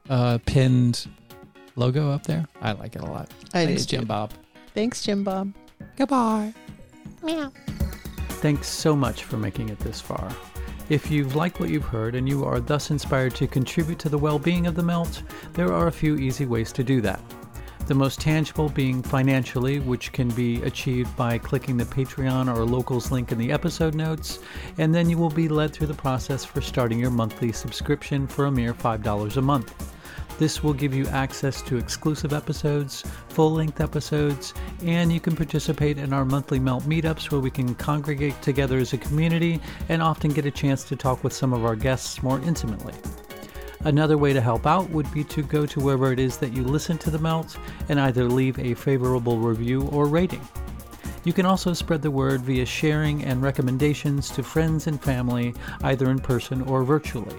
uh, pinned logo up there? I like it a lot. I Thanks, do Jim. Bob. Thanks, Jim Bob. Goodbye. Meow. Thanks so much for making it this far. If you've liked what you've heard and you are thus inspired to contribute to the well being of the melt, there are a few easy ways to do that. The most tangible being financially, which can be achieved by clicking the Patreon or locals link in the episode notes, and then you will be led through the process for starting your monthly subscription for a mere $5 a month. This will give you access to exclusive episodes, full length episodes, and you can participate in our monthly Melt meetups where we can congregate together as a community and often get a chance to talk with some of our guests more intimately. Another way to help out would be to go to wherever it is that you listen to the Melt and either leave a favorable review or rating. You can also spread the word via sharing and recommendations to friends and family, either in person or virtually.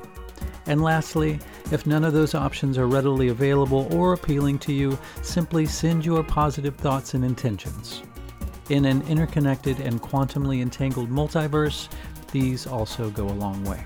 And lastly, if none of those options are readily available or appealing to you, simply send your positive thoughts and intentions. In an interconnected and quantumly entangled multiverse, these also go a long way.